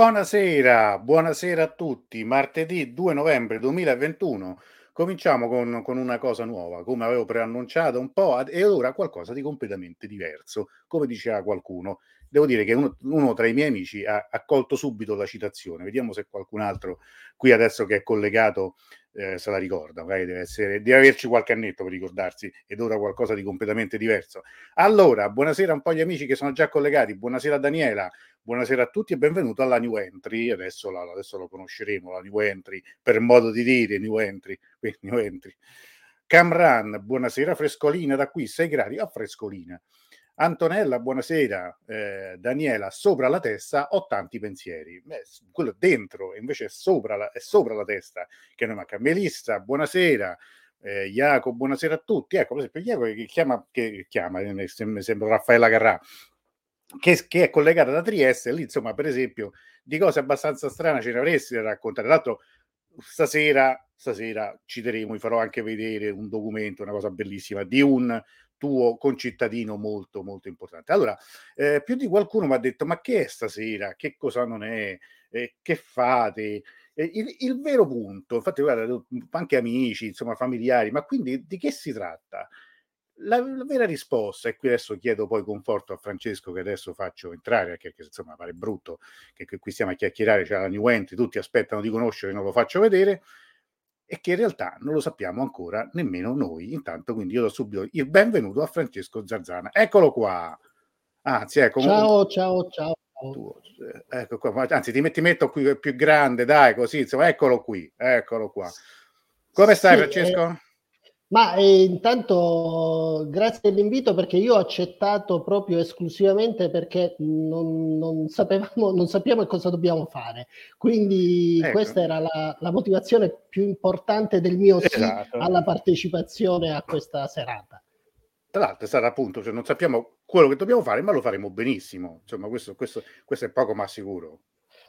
Buonasera, buonasera a tutti. Martedì 2 novembre 2021 cominciamo con, con una cosa nuova, come avevo preannunciato un po', e ora qualcosa di completamente diverso, come diceva qualcuno. Devo dire che uno, uno tra i miei amici ha, ha, colto subito la citazione. Vediamo se qualcun altro qui adesso che è collegato eh, se la ricorda. Magari deve, essere, deve averci qualche annetto per ricordarsi ed ora qualcosa di completamente diverso. Allora, buonasera un po' gli amici che sono già collegati. Buonasera Daniela, Buonasera a tutti e benvenuto alla New Entry. Adesso, la, adesso lo conosceremo, la New Entry, per modo di dire, New Entry. New Entry. Camran, buonasera, frescolina da qui, 6 gradi, a frescolina. Antonella, buonasera. Eh, Daniela, sopra la testa ho tanti pensieri. Beh, quello dentro, invece è sopra la, è sopra la testa che non manca. Melissa, buonasera. Eh, Jacopo, buonasera a tutti. Ecco, per esempio, Jacopo che chiama, che chiama mi sembra Raffaella Carrà, che, che, è collegata da Trieste, lì insomma per esempio di cose abbastanza strane ce ne avresti da raccontare. Tra l'altro stasera, stasera ci terremo, vi farò anche vedere un documento, una cosa bellissima di un tuo concittadino molto molto importante. Allora, eh, più di qualcuno mi ha detto ma che è stasera? Che cosa non è? Eh, che fate? Il, il, vero punto, infatti guarda, anche amici, insomma familiari, ma quindi di che si tratta? La, la, vera risposta, e qui adesso chiedo poi conforto a Francesco che adesso faccio entrare, perché insomma pare brutto che, che qui stiamo a chiacchierare, c'è la new entry, tutti aspettano di conoscere, non lo faccio vedere, e che in realtà non lo sappiamo ancora nemmeno noi. Intanto quindi io do subito il benvenuto a Francesco Zarzana. Eccolo qua. Anzi, ecco. Ciao, ciao, ciao. Tu, eh, ecco qua, anzi ti, ti metto qui più grande, dai, così, insomma, eccolo qui, eccolo qua. Come stai sì, Francesco? Eh ma eh, intanto grazie dell'invito perché io ho accettato proprio esclusivamente perché non, non, sapevamo, non sappiamo cosa dobbiamo fare. Quindi ecco. questa era la, la, motivazione più importante del mio esatto. sì alla partecipazione a questa serata. Tra l'altro è stato appunto, cioè non sappiamo quello che dobbiamo fare, ma lo faremo benissimo. Insomma, questo, questo, questo è poco ma sicuro.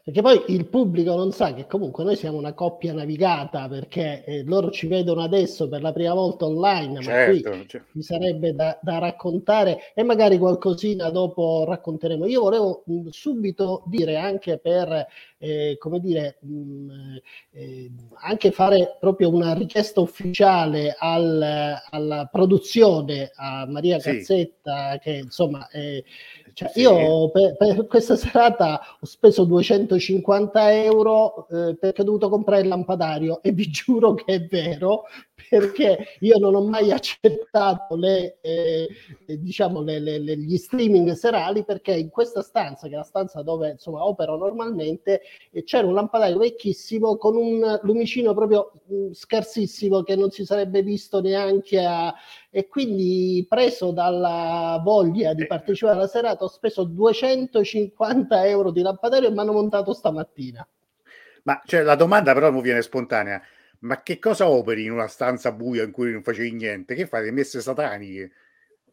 Perché poi il pubblico non sa che comunque noi siamo una coppia navigata perché eh, loro ci vedono adesso per la prima volta online, certo, ma qui certo. mi sarebbe da, da, raccontare e magari qualcosina dopo racconteremo. Io volevo mh, subito dire anche per, eh, come dire, mh, eh, anche fare proprio una richiesta ufficiale al, alla produzione, a Maria Cazzetta, sì. che insomma... Eh, cioè, sì. Io per, per, questa serata ho speso 250 euro eh, perché ho dovuto comprare il lampadario e vi giuro che è vero perché io non ho mai accettato le, eh, diciamo le, le, gli streaming serali perché in questa stanza, che è la stanza dove insomma opero normalmente, eh, c'era un lampadario vecchissimo con un lumicino proprio mh, mm, scarsissimo che non si sarebbe visto neanche a... e quindi preso dalla voglia di eh. partecipare alla serata ho speso 250 euro di lampadario e mi hanno montato stamattina. Ma cioè, la domanda però mi viene spontanea ma che cosa operi in una stanza buia in cui non facevi niente? Che fai? Le messe sataniche?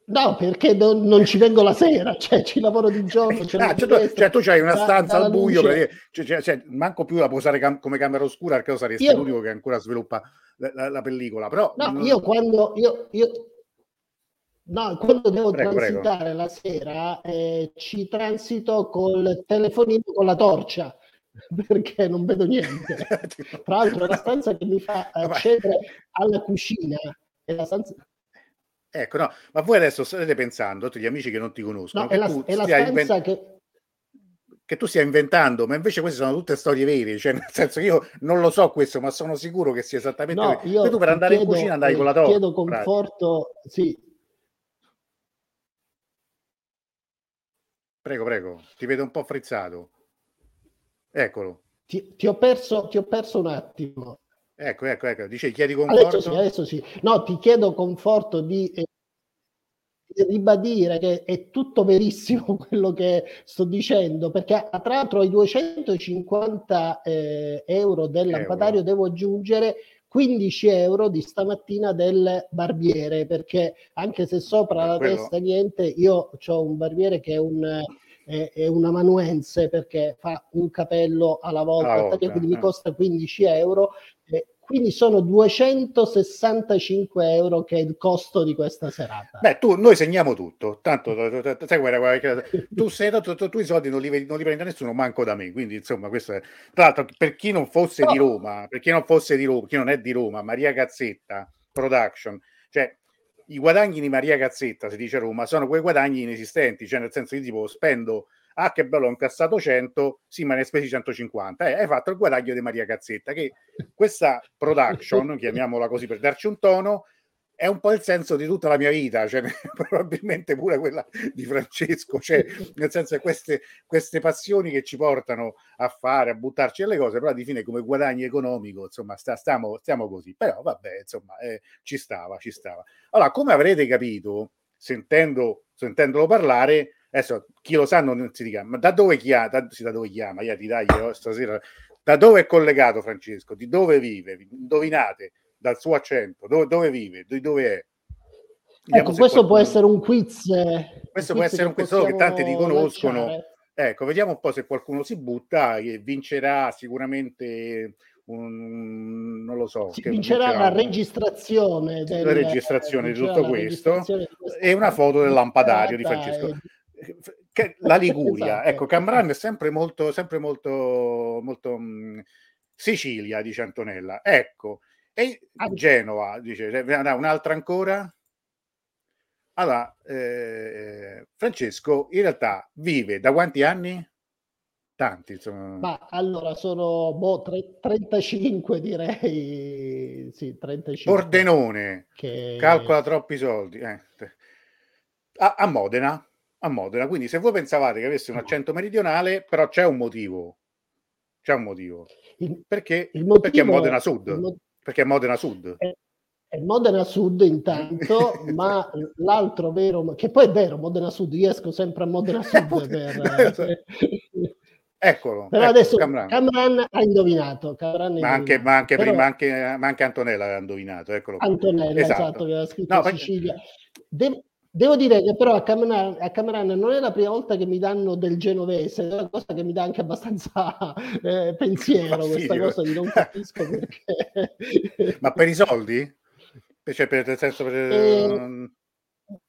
No, perché non, non, ci vengo la sera, cioè ci lavoro di giorno. Ah, cioè, tu, cioè, tu hai una stanza al buio, perché, cioè, cioè, cioè, manco più la può usare cam- come camera oscura, perché lo saresti io... l'unico che ancora sviluppa la, la, la pellicola. Però, no, non... io quando io, io... No, quando devo prego, transitare prego. la sera eh, ci transito col telefonino con la torcia perché non vedo niente. Tra l'altro è la stanza che mi fa accedere alla cucina. È la stanza... Ecco, no, ma voi adesso state pensando, tutti gli amici che non ti conoscono, no, è la, è la stanza invent... che... che tu stia inventando, ma invece queste sono tutte storie vere, cioè nel senso io non lo so questo, ma sono sicuro che sia esattamente no, io tu per andare chiedo, in cucina andai con la torta. Chiedo conforto, sì. Prego, prego, ti vedo un po' frizzato. Eccolo. Ti, ti, ho perso, ti ho perso un attimo. Ecco, ecco, ecco. Dice, chiedi conforto? Adesso sì, adesso sì. No, ti chiedo conforto di eh, ribadire che è tutto verissimo quello che sto dicendo, perché tra l'altro ai 250 eh, euro del lampadario devo aggiungere 15 euro di stamattina del barbiere, perché anche se sopra la quello... testa niente, io ho un barbiere che è un è, è un amanuense perché fa un capello alla volta, alla volta quindi eh. mi costa 15 euro. Eh, quindi sono 265 euro che è il costo di questa serata. Beh, tu, noi segniamo tutto. Tanto, sai, guarda, guarda, tu, sei, tu, tu, tu, i soldi non li, non li prende nessuno, manco da me. Quindi, insomma, questo è... Tra l'altro, per chi non fosse no. di Roma, per chi non fosse di Roma, chi non è di Roma, Maria Cazzetta Production, cioè i guadagni di Maria Cazzetta, si dice a Roma, sono quei guadagni inesistenti, cioè nel senso di tipo spendo ah che bello ho incassato 100 sì ma ne hai spesi 150 eh, hai fatto il guadagno di Maria Cazzetta che questa production chiamiamola così per darci un tono è un po' il senso di tutta la mia vita, cioè, probabilmente pure quella di Francesco, cioè, nel senso che queste, queste, passioni che ci portano a fare, a buttarci nelle cose, però di fine come guadagno economico, insomma, sta, stiamo, stiamo, così. Però vabbè, insomma, eh, ci stava, ci stava. Allora, come avrete capito, sentendo, sentendolo parlare, Adesso chi lo sa non si dica, ma da dove chiama? Da, sì, da dove chiama? Io ti dai stasera. Da dove è collegato Francesco? Di dove vive? Indovinate dal suo accento, dove, dove vive? Di dove è? Vediamo ecco, questo può essere un quiz. Questo un può essere un quiz che tanti ti conoscono. Lanciare. Ecco, vediamo un po' se qualcuno si butta, e vincerà sicuramente un, non lo so. Si vincerà la registrazione, del, la registrazione di tutto questo e una foto del lampadario di Francesco. Che, la Liguria, esatto. ecco, Camran è sempre molto, sempre molto, molto mh, mm, Sicilia, dice Antonella. Ecco, e a Genova, dice, un'altra ancora? Allora, eh, Francesco in realtà vive da quanti anni? Tanti, insomma. Ma allora sono boh, tre, 35 direi, sì, 35. Pordenone, che... calcola troppi soldi. Eh. A, a Modena, a Modena. Quindi se voi pensavate che avesse un accento meridionale, però c'è un motivo. C'è un motivo. Il, perché, il motivo, perché è Modena Sud. Mo- perché è Modena Sud. È, è Modena Sud intanto, ma l'altro vero, che poi è vero, Modena Sud, io esco sempre a Modena Sud per... Eccolo. Però ecco, adesso Camran. Camran ha indovinato. Camran ma, anche, ma, anche, Però... prima, anche, ma anche Antonella ha indovinato. Eccolo. Antonella, esatto, esatto aveva scritto no, Sicilia. Devo, Devo dire che però a Cameron, non è la prima volta che mi danno del genovese, è una cosa che mi dà anche abbastanza eh, pensiero, questa cosa di non capisco perché. Ma per i soldi? Cioè, per, nel senso per... Eh,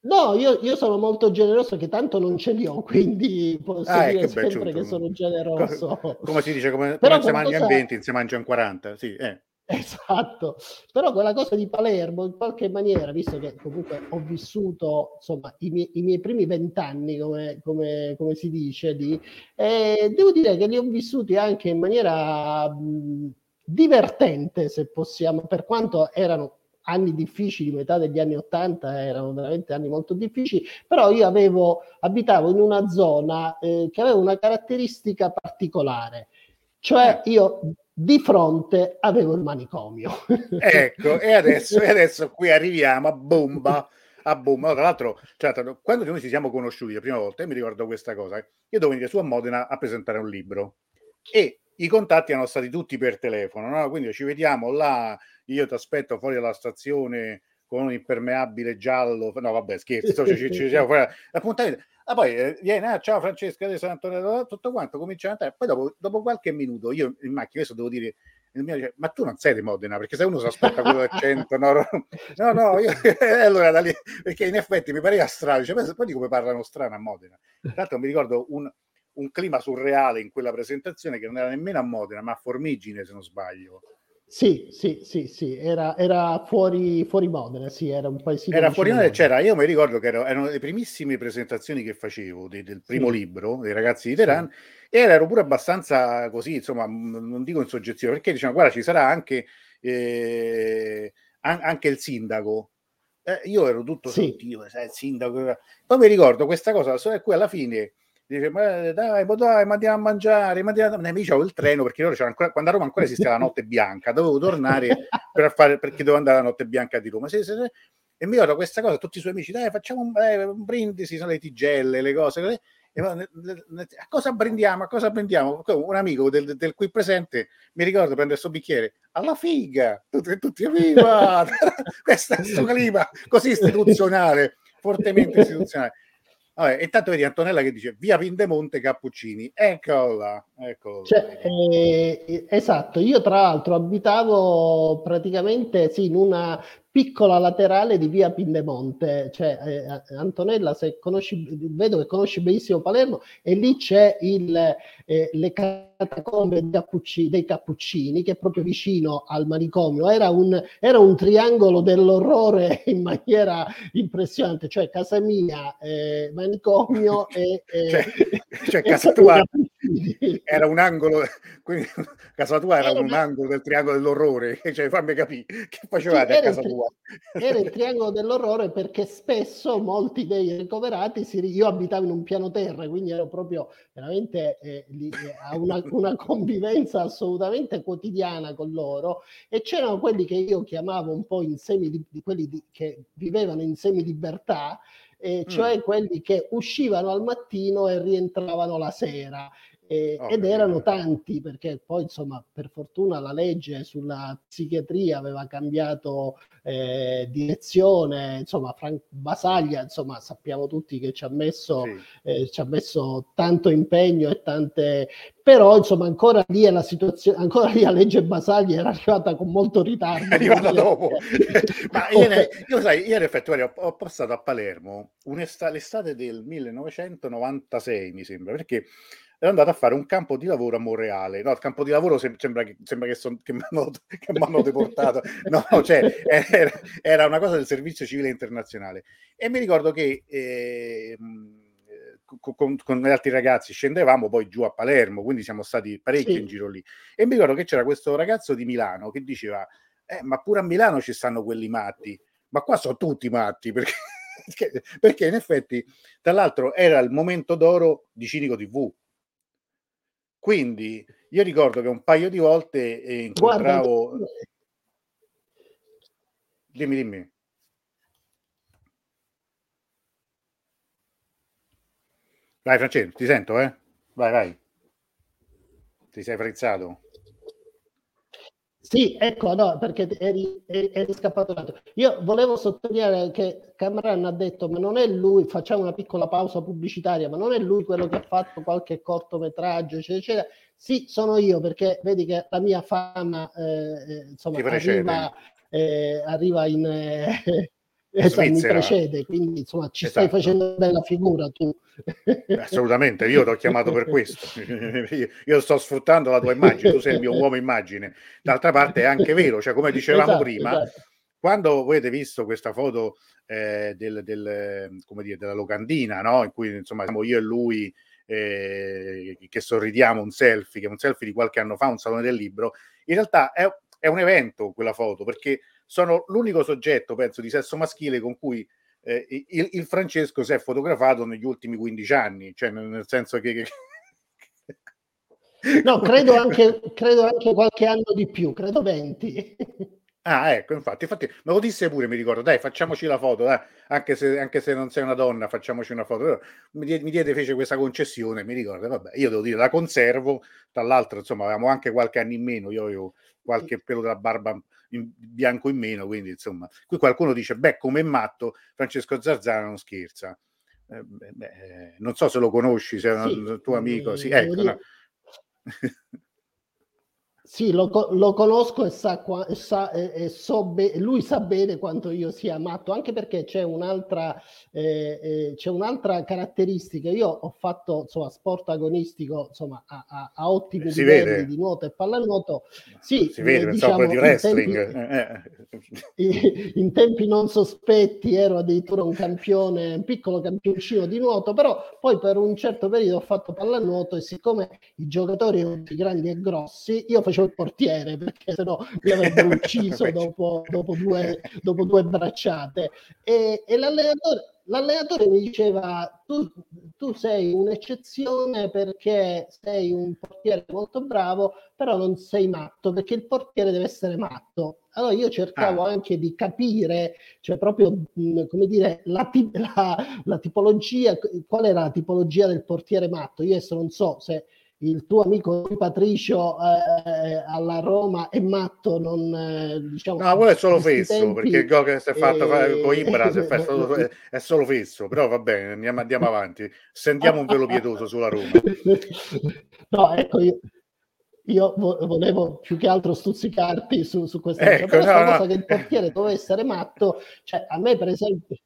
no, io, io, sono molto generoso che tanto non ce li ho, quindi posso ah, dire sempre che sono generoso. Come, come si dice, come, come si mangia in 20, si mangia in 40, sì. Eh. Esatto, però quella cosa di Palermo in qualche maniera, visto che comunque ho vissuto insomma i, miei, i miei primi vent'anni, come, come, come, si dice, di, eh, devo dire che li ho vissuti anche in maniera mh, divertente, se possiamo, per quanto erano anni difficili, metà degli anni Ottanta erano veramente anni molto difficili, però io avevo, abitavo in una zona eh, che aveva una caratteristica particolare, cioè eh. io di fronte avevo il manicomio. ecco, e adesso, e adesso qui arriviamo a bomba. A bomba. Tra l'altro, cioè, quando noi ci siamo conosciuti la prima volta, io mi ricordo questa cosa, io dovevo venire su a Modena a presentare un libro e i contatti erano stati tutti per telefono, no? quindi ci vediamo là, io ti aspetto fuori dalla stazione con un impermeabile giallo, no vabbè scherzo, ci, ci, ci siamo fuori, appuntamento, Ah, poi eh, viene, ah, ciao Francesca, adesso Antonio, tutto quanto, comincia a andare. Poi dopo, dopo, qualche minuto, io in macchina, questo devo dire, mio ma tu non sei di Modena, perché se uno si aspetta quello d'accento, no, no, no, io, allora da lì, perché in effetti mi pareva strano, dice, poi di come parlano strano a Modena. Tra l'altro mi ricordo un, un clima surreale in quella presentazione che non era nemmeno a Modena, ma a Formigine, se non sbaglio sì, sì, sì, sì, era, era fuori, fuori Modena, sì, era un paesino. Era fuori Modena, c'era, io mi ricordo che erano, erano le primissime presentazioni che facevo de, del primo sì. libro, dei ragazzi di Teheran, sì. e ero pure abbastanza così, insomma, non dico in soggezione, perché dicevano, guarda, ci sarà anche, eh, anche il sindaco. Eh, io ero tutto sì. sai, il sindaco. Poi mi ricordo questa cosa, e qui alla fine dice ma dai, ma dai, ma andiamo a mangiare, ma andiamo... mi c'avevo il treno perché loro ancora, quando a Roma ancora esisteva la notte bianca, dovevo tornare per fare, perché dovevo andare alla notte bianca di Roma. Sì, sì, sì. E mi ricordo questa cosa, tutti i suoi amici, dai, facciamo un, eh, un brindisi, sono le tigelle, le cose. E, a cosa brindiamo? A cosa brindiamo? Un amico del, del qui presente mi ricordo prende questo bicchiere alla figa, tutti, tutti viva! questo è questo clima così istituzionale, fortemente istituzionale. Vabbè, intanto vedi Antonella che dice via Pindemonte Cappuccini, eccola, eccola. Cioè, eh, esatto, io tra l'altro abitavo praticamente sì, in una piccola laterale di via Pindemonte, cioè eh, Antonella, se conosci, vedo che conosci benissimo Palermo, e lì c'è il, eh, le catacombe dei, Cappuccini, che è proprio vicino al manicomio, era un, era un triangolo dell'orrore in maniera impressionante, cioè casa mia, eh, manicomio e... cioè, cioè casa tua era un angolo, quindi casa tua era, era un angolo del triangolo dell'orrore, cioè fammi capire che facevate sì, a casa tua. Era il triangolo dell'orrore perché spesso molti dei ricoverati, si, io abitavo in un piano terra, quindi ero proprio veramente eh, lì, eh, a una, una convivenza assolutamente quotidiana con loro e c'erano quelli che io chiamavo un po' in semi di, di quelli di, che vivevano in semi libertà, eh, cioè mm. quelli che uscivano al mattino e rientravano la sera eh, okay. ed erano tanti perché poi insomma per fortuna la legge sulla psichiatria aveva cambiato eh, direzione insomma Frank Basaglia insomma sappiamo tutti che ci ha messo, sì. eh, ci ha messo tanto impegno e tante però insomma ancora lì la situazione ancora lì la legge Basaglia era arrivata con molto ritardo è arrivata dopo ma ieri, io sai ieri effettivamente ho, ho passato a Palermo l'estate del 1996 mi sembra perché ero andato a fare un campo di lavoro a Monreale. No, il campo di lavoro sembra che, sembra che, son, che mi hanno deportato. No, cioè, era, era, una cosa del servizio civile internazionale. E mi ricordo che eh, con, con, gli altri ragazzi scendevamo poi giù a Palermo, quindi siamo stati parecchio sì. in giro lì. E mi ricordo che c'era questo ragazzo di Milano che diceva, eh, ma pure a Milano ci stanno quelli matti, ma qua sono tutti matti, perché, perché in effetti, tra l'altro, era il momento d'oro di Cinico TV quindi io ricordo che un paio di volte eh, incontravo... Guarda, dimmi, dimmi. Vai Francesco, ti sento, eh? Vai, vai. Ti sei frizzato? Sì, ecco, no, perché eri, eri scappato tanto. Io volevo sottolineare che Cameron ha detto, ma non è lui, facciamo una piccola pausa pubblicitaria, ma non è lui quello che ha fatto qualche cortometraggio, eccetera, eccetera. Sì, sono io, perché vedi che la mia fama, eh, eh insomma, arriva, eh, arriva in... Eh, esatto, mi precede, quindi insomma ci esatto. stai facendo bella figura tu. Assolutamente, io ti ho chiamato per questo. Io, sto sfruttando la tua immagine, tu sei il mio uomo immagine. D'altra parte è anche vero, cioè come dicevamo esatto, prima, esatto. quando voi avete visto questa foto eh, del, del, come dire, della locandina, no? in cui insomma siamo io e lui eh, che sorridiamo, un selfie, che è un selfie di qualche anno fa, un salone del libro, in realtà è, è un evento quella foto, perché sono l'unico soggetto, penso, di sesso maschile con cui eh, il, il, Francesco si è fotografato negli ultimi 15 anni, cioè nel senso che... No, credo anche, credo anche qualche anno di più, credo 20. Ah, ecco, infatti, infatti me lo disse pure, mi ricordo, dai, facciamoci la foto, dai. Anche, se, anche se non sei una donna, facciamoci una foto. Mi, mi diede fece questa concessione, mi ricordo, vabbè, io devo dire, la conservo, tra l'altro, insomma, avevamo anche qualche anno in meno, io avevo qualche pelo della barba in bianco in meno, quindi insomma, qui qualcuno dice, beh, come matto, Francesco Zarzana non scherza. Eh, beh, eh, non so se lo conosci, se è un tuo amico, sì, ecco. No. Sì, lo, lo, conosco e, sa, e, sa, e so be- lui sa bene quanto io sia matto, anche perché c'è un'altra, eh, eh, c'è un'altra caratteristica. Io ho fatto insomma, sport agonistico insomma, a, a, a ottimi si livelli vede. di nuoto e pallanuoto. Sì, si vede, eh, diciamo, di wrestling. In tempi, in, tempi, non sospetti ero addirittura un campione, un piccolo campioncino di nuoto, però poi per un certo periodo ho fatto pallanuoto e siccome i giocatori erano grandi e grossi, io facevo facevo il portiere perché sennò mi avrebbero ucciso dopo, dopo, due, dopo due bracciate. E, e l'allenatore, l'allenatore mi diceva tu, tu, sei un'eccezione perché sei un portiere molto bravo, però non sei matto perché il portiere deve essere matto. Allora io cercavo ah. anche di capire, cioè proprio come dire, la, la, la tipologia, qual era la tipologia del portiere matto. Io adesso non so se il tuo amico Patricio eh, alla Roma è matto, non eh, diciamo. No, quello è solo fesso tempi, perché il gol che si è fatto e... con Ibra è, solo, è solo fesso, però va bene, andiamo, andiamo avanti. Sentiamo un velo pietoso sulla Roma. No, ecco io. Io volevo più che altro stuzzicarti su, su questa ecco, cosa, no, no. cosa che il portiere doveva essere matto, cioè a me per esempio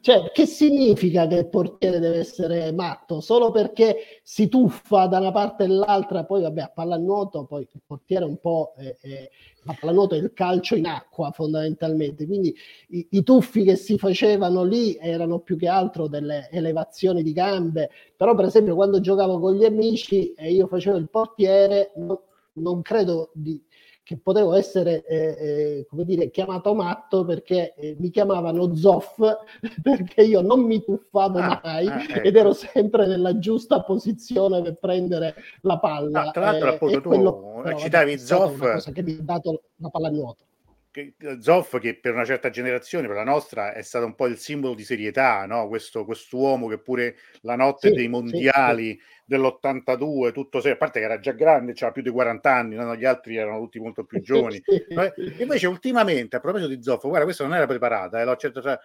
cioè, che significa che il portiere deve essere matto? Solo perché si tuffa da una parte all'altra, poi vabbè, a pallanuoto, poi il portiere è un po'... Eh, eh, a pallanuoto è il calcio in acqua fondamentalmente, quindi i, i, tuffi che si facevano lì erano più che altro delle elevazioni di gambe, però per esempio quando giocavo con gli amici e io facevo il portiere, non, non credo di che potevo essere eh, eh, come dire, chiamato matto perché eh, mi chiamavano Zoff perché io non mi tuffavo ah, mai ecco. ed ero sempre nella giusta posizione per prendere la palla. Ah, tra l'altro, appunto, tu quello, citavi Zoff. cosa che mi ha dato la palla nuoto. Zoff che per una certa generazione, per la nostra, è stato un po' il simbolo di serietà, no? Questo quest'uomo che pure la notte sì, dei mondiali sì, sì. dell'82, tutto serio, a parte che era già grande, aveva più di 40 anni, no? gli altri erano tutti molto più giovani. Invece ultimamente, a proposito di Zoff, guarda, questa non era preparata, eh, l'ho certo, cioè,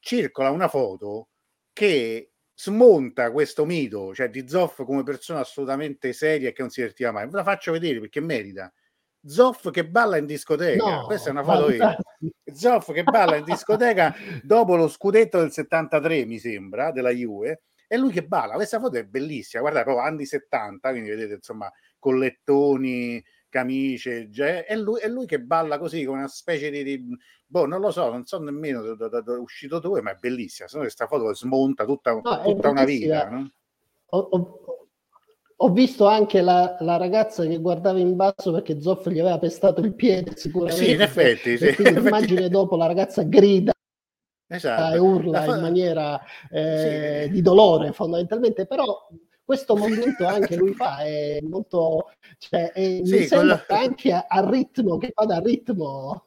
circola una foto che smonta questo mito, cioè di Zoff come persona assolutamente seria e che non si divertiva mai. Ve la faccio vedere perché merita Zoff che balla in discoteca. No, Questa è una foto io. Zoff che balla in discoteca dopo lo scudetto del 73, mi sembra, della Juve. E lui che balla. Questa foto è bellissima. Guardate, proprio anni 70, quindi vedete, insomma, collettoni, camicie. È lui, è lui che balla così, con una specie di, di... Boh, non lo so, non so nemmeno da, da, da uscito dove, ma è bellissima. Se no questa foto smonta tutta, no, tutta una vita. No? Ho, ho, ho visto anche la, la, ragazza che guardava in basso perché Zoff gli aveva pestato il piede sicuramente. Sì, in effetti. Sì, immagine dopo la ragazza grida esatto. e urla in maniera eh, sì. di dolore fondamentalmente, però questo movimento anche lui fa è molto... Cioè, è, sì, mi sembra quello... anche a, a ritmo, che fa da ritmo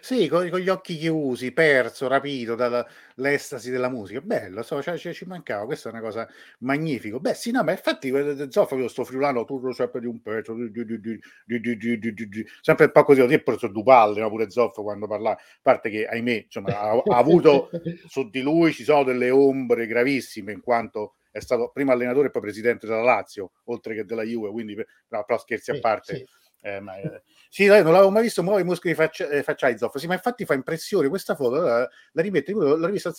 sì, con, con, gli occhi chiusi, perso, rapito dall'estasi della musica. Bello, so, cioè, cioè, ci mancava, questa è una cosa magnifica. Beh, sì, no, ma infatti Zoffa, sto friulano tutto sempre di un pezzo, di, di, di, sempre un po' così, ho preso due palle, no? pure Zoffa quando parla, a parte che, ahimè, insomma, ha, ha avuto su di lui, ci sono delle ombre gravissime, in quanto è stato prima allenatore e poi presidente della Lazio, oltre che della Juve, quindi, però, però scherzi a parte... Sì eh, ma, eh, sì, non l'avevo mai visto muovere i muscoli faccia, eh, facciali Zoff. Sì, ma infatti fa impressione questa foto. La, la rimetto, l'ho rivista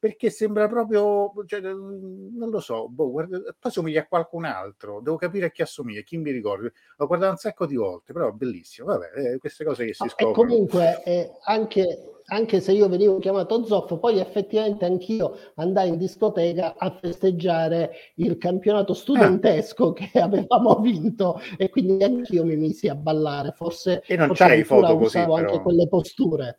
perché sembra proprio, cioè, non lo so, boh, guarda, poi somiglia a qualcun altro. Devo capire a chi assomiglia, chi mi ricordo. L'ho guardato un sacco di volte, però è bellissimo. Vabbè, eh, queste cose che si no, scoprono. E comunque, eh, anche anche se io venivo chiamato Zoff, poi effettivamente anch'io andai in discoteca a festeggiare il campionato studentesco ah. che avevamo vinto e quindi anch'io mi misi a ballare. Forse, e non forse c'hai foto così, però. anche quelle posture.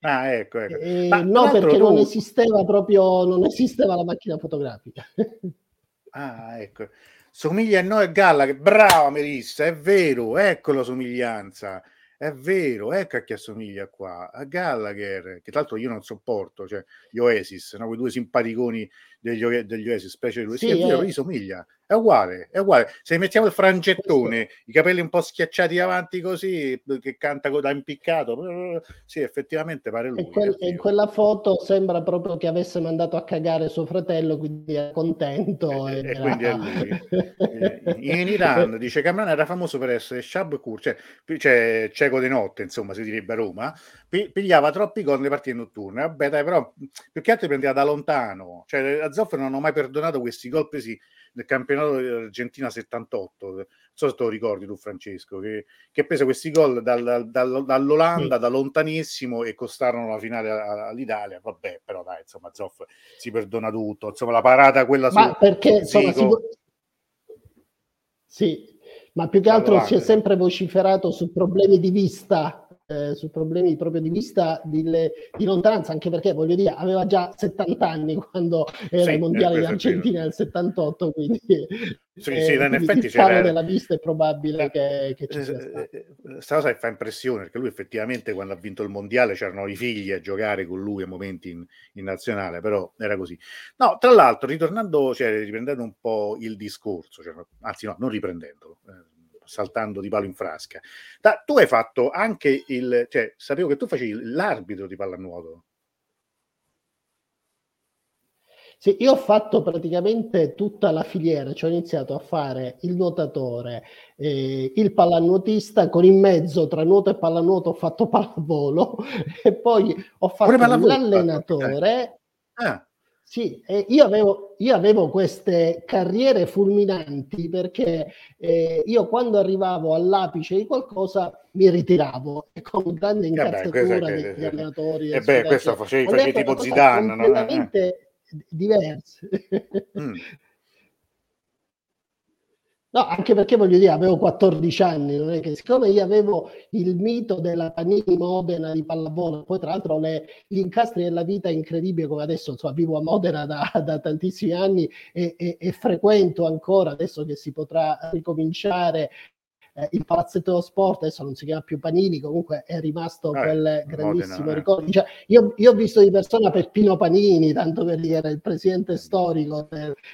Ah, ecco, ecco. Eh, no, perché tu... non esisteva proprio, non esisteva la macchina fotografica. ah, ecco. Somiglia a noi Galla, che brava Melissa, è vero, ecco la somiglianza. È vero, ecco a chi assomiglia qua, a Gallagher, che tra l'altro io non sopporto, cioè gli Oasis, no? quei due simpaticoni degli, degli Oasis, specie lui. Sì, sì, è vero, gli somiglia, è uguale, è uguale. Se mettiamo il frangettone, i capelli un po' schiacciati avanti così, che canta da impiccato, sì, effettivamente pare lui. E quel, in quella foto sembra proprio che avesse mandato a cagare suo fratello, quindi è contento. E, e, e quindi è lui. in Iran, dice Camran era famoso per essere Shab Kur, cioè, cioè cieco di notte, insomma, si direbbe a Roma, pigliava troppi gol nelle partite notturne. Vabbè, dai, però più che altro prendeva da lontano. Cioè, Zoff non ho mai perdonato questi gol presi nel campionato dell'Argentina 78. Non so se te lo ricordi tu, Francesco, che, che prese questi gol dal, dal, dall'Olanda, sì. da lontanissimo e costarono la finale all'Italia. Vabbè, però dai, insomma, Zoff si perdona tutto. Insomma, la parata quella Ma su perché, insomma, si... Sì, ma più che altro si è sempre vociferato su problemi di vista eh, su problemi proprio di vista di, le, di, lontananza, anche perché voglio dire, aveva già 70 anni quando era sì, il mondiale di Argentina nel 78, quindi sì, eh, sì, in effetti c'era della vista è probabile eh, che, che ci sia stato. Questa cosa fa impressione perché lui effettivamente quando ha vinto il mondiale c'erano i figli a giocare con lui a momenti in, in nazionale, però era così. No, tra l'altro, ritornando, cioè riprendendo un po' il discorso, cioè, anzi no, non riprendendolo, eh, saltando di palo in frasca. Da, tu hai fatto anche il, cioè, sapevo che tu facevi l'arbitro di pallanuoto. Sì, io ho fatto praticamente tutta la filiera, cioè ho iniziato a fare il nuotatore, eh, il pallanuotista, con in mezzo tra nuoto e pallanuoto ho fatto pallavolo e poi ho fatto l'allenatore. Ah. Sì, eh, io, avevo, io, avevo, queste carriere fulminanti perché eh, io quando arrivavo all'apice di qualcosa mi ritiravo e con grande incazzatura eh degli allenatori. E beh, questo facevi, facevi tipo Zidane, no? completamente diverse. Mm. No, anche perché voglio dire, avevo 14 anni, non è che siccome io avevo il mito della Panini Modena di pallavolo, poi tra l'altro le, gli incastri della vita incredibile come adesso, insomma, vivo a Modena da, da tantissimi anni e, e, e, frequento ancora, adesso che si potrà ricominciare eh, il palazzetto dello sport, adesso non si chiama più Panini, comunque è rimasto eh, quel grandissimo Modena, eh. ricordo. Cioè, io, io, ho visto di persona Peppino Panini, tanto per dire, il presidente storico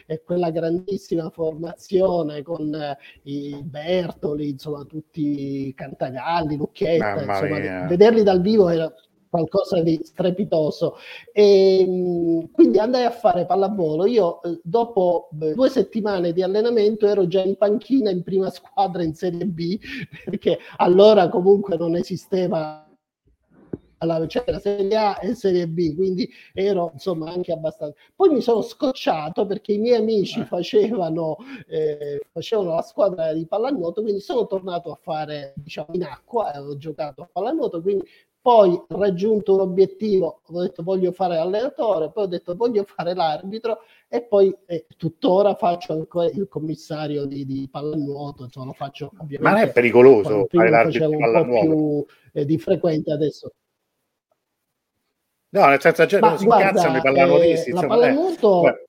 e quella grandissima formazione con eh, i Bertoli, insomma, tutti i Cantagalli, Lucchietta, insomma, vederli dal vivo era qualcosa di strepitoso. E, quindi andai a fare pallavolo. Io eh, dopo due settimane di allenamento ero già in panchina in prima squadra in Serie B, perché allora comunque non esisteva alla, c'era Serie A e Serie B, quindi ero insomma anche abbastanza. Poi mi sono scocciato perché i miei amici eh. facevano, eh, facevano la squadra di pallanuoto, quindi sono tornato a fare diciamo in acqua, ho giocato a pallanuoto, quindi poi raggiunto un obiettivo, ho detto voglio fare allenatore, poi ho detto voglio fare l'arbitro e poi eh, tuttora faccio ancora il commissario di, di pallanuoto, insomma lo faccio ovviamente. Ma non è pericoloso fare l'arbitro di pallanuoto? Un po' più eh, di frequente adesso. No, nel senso, cioè, non si incazzano i pallanuotisti. Eh, la pallanuoto... Eh,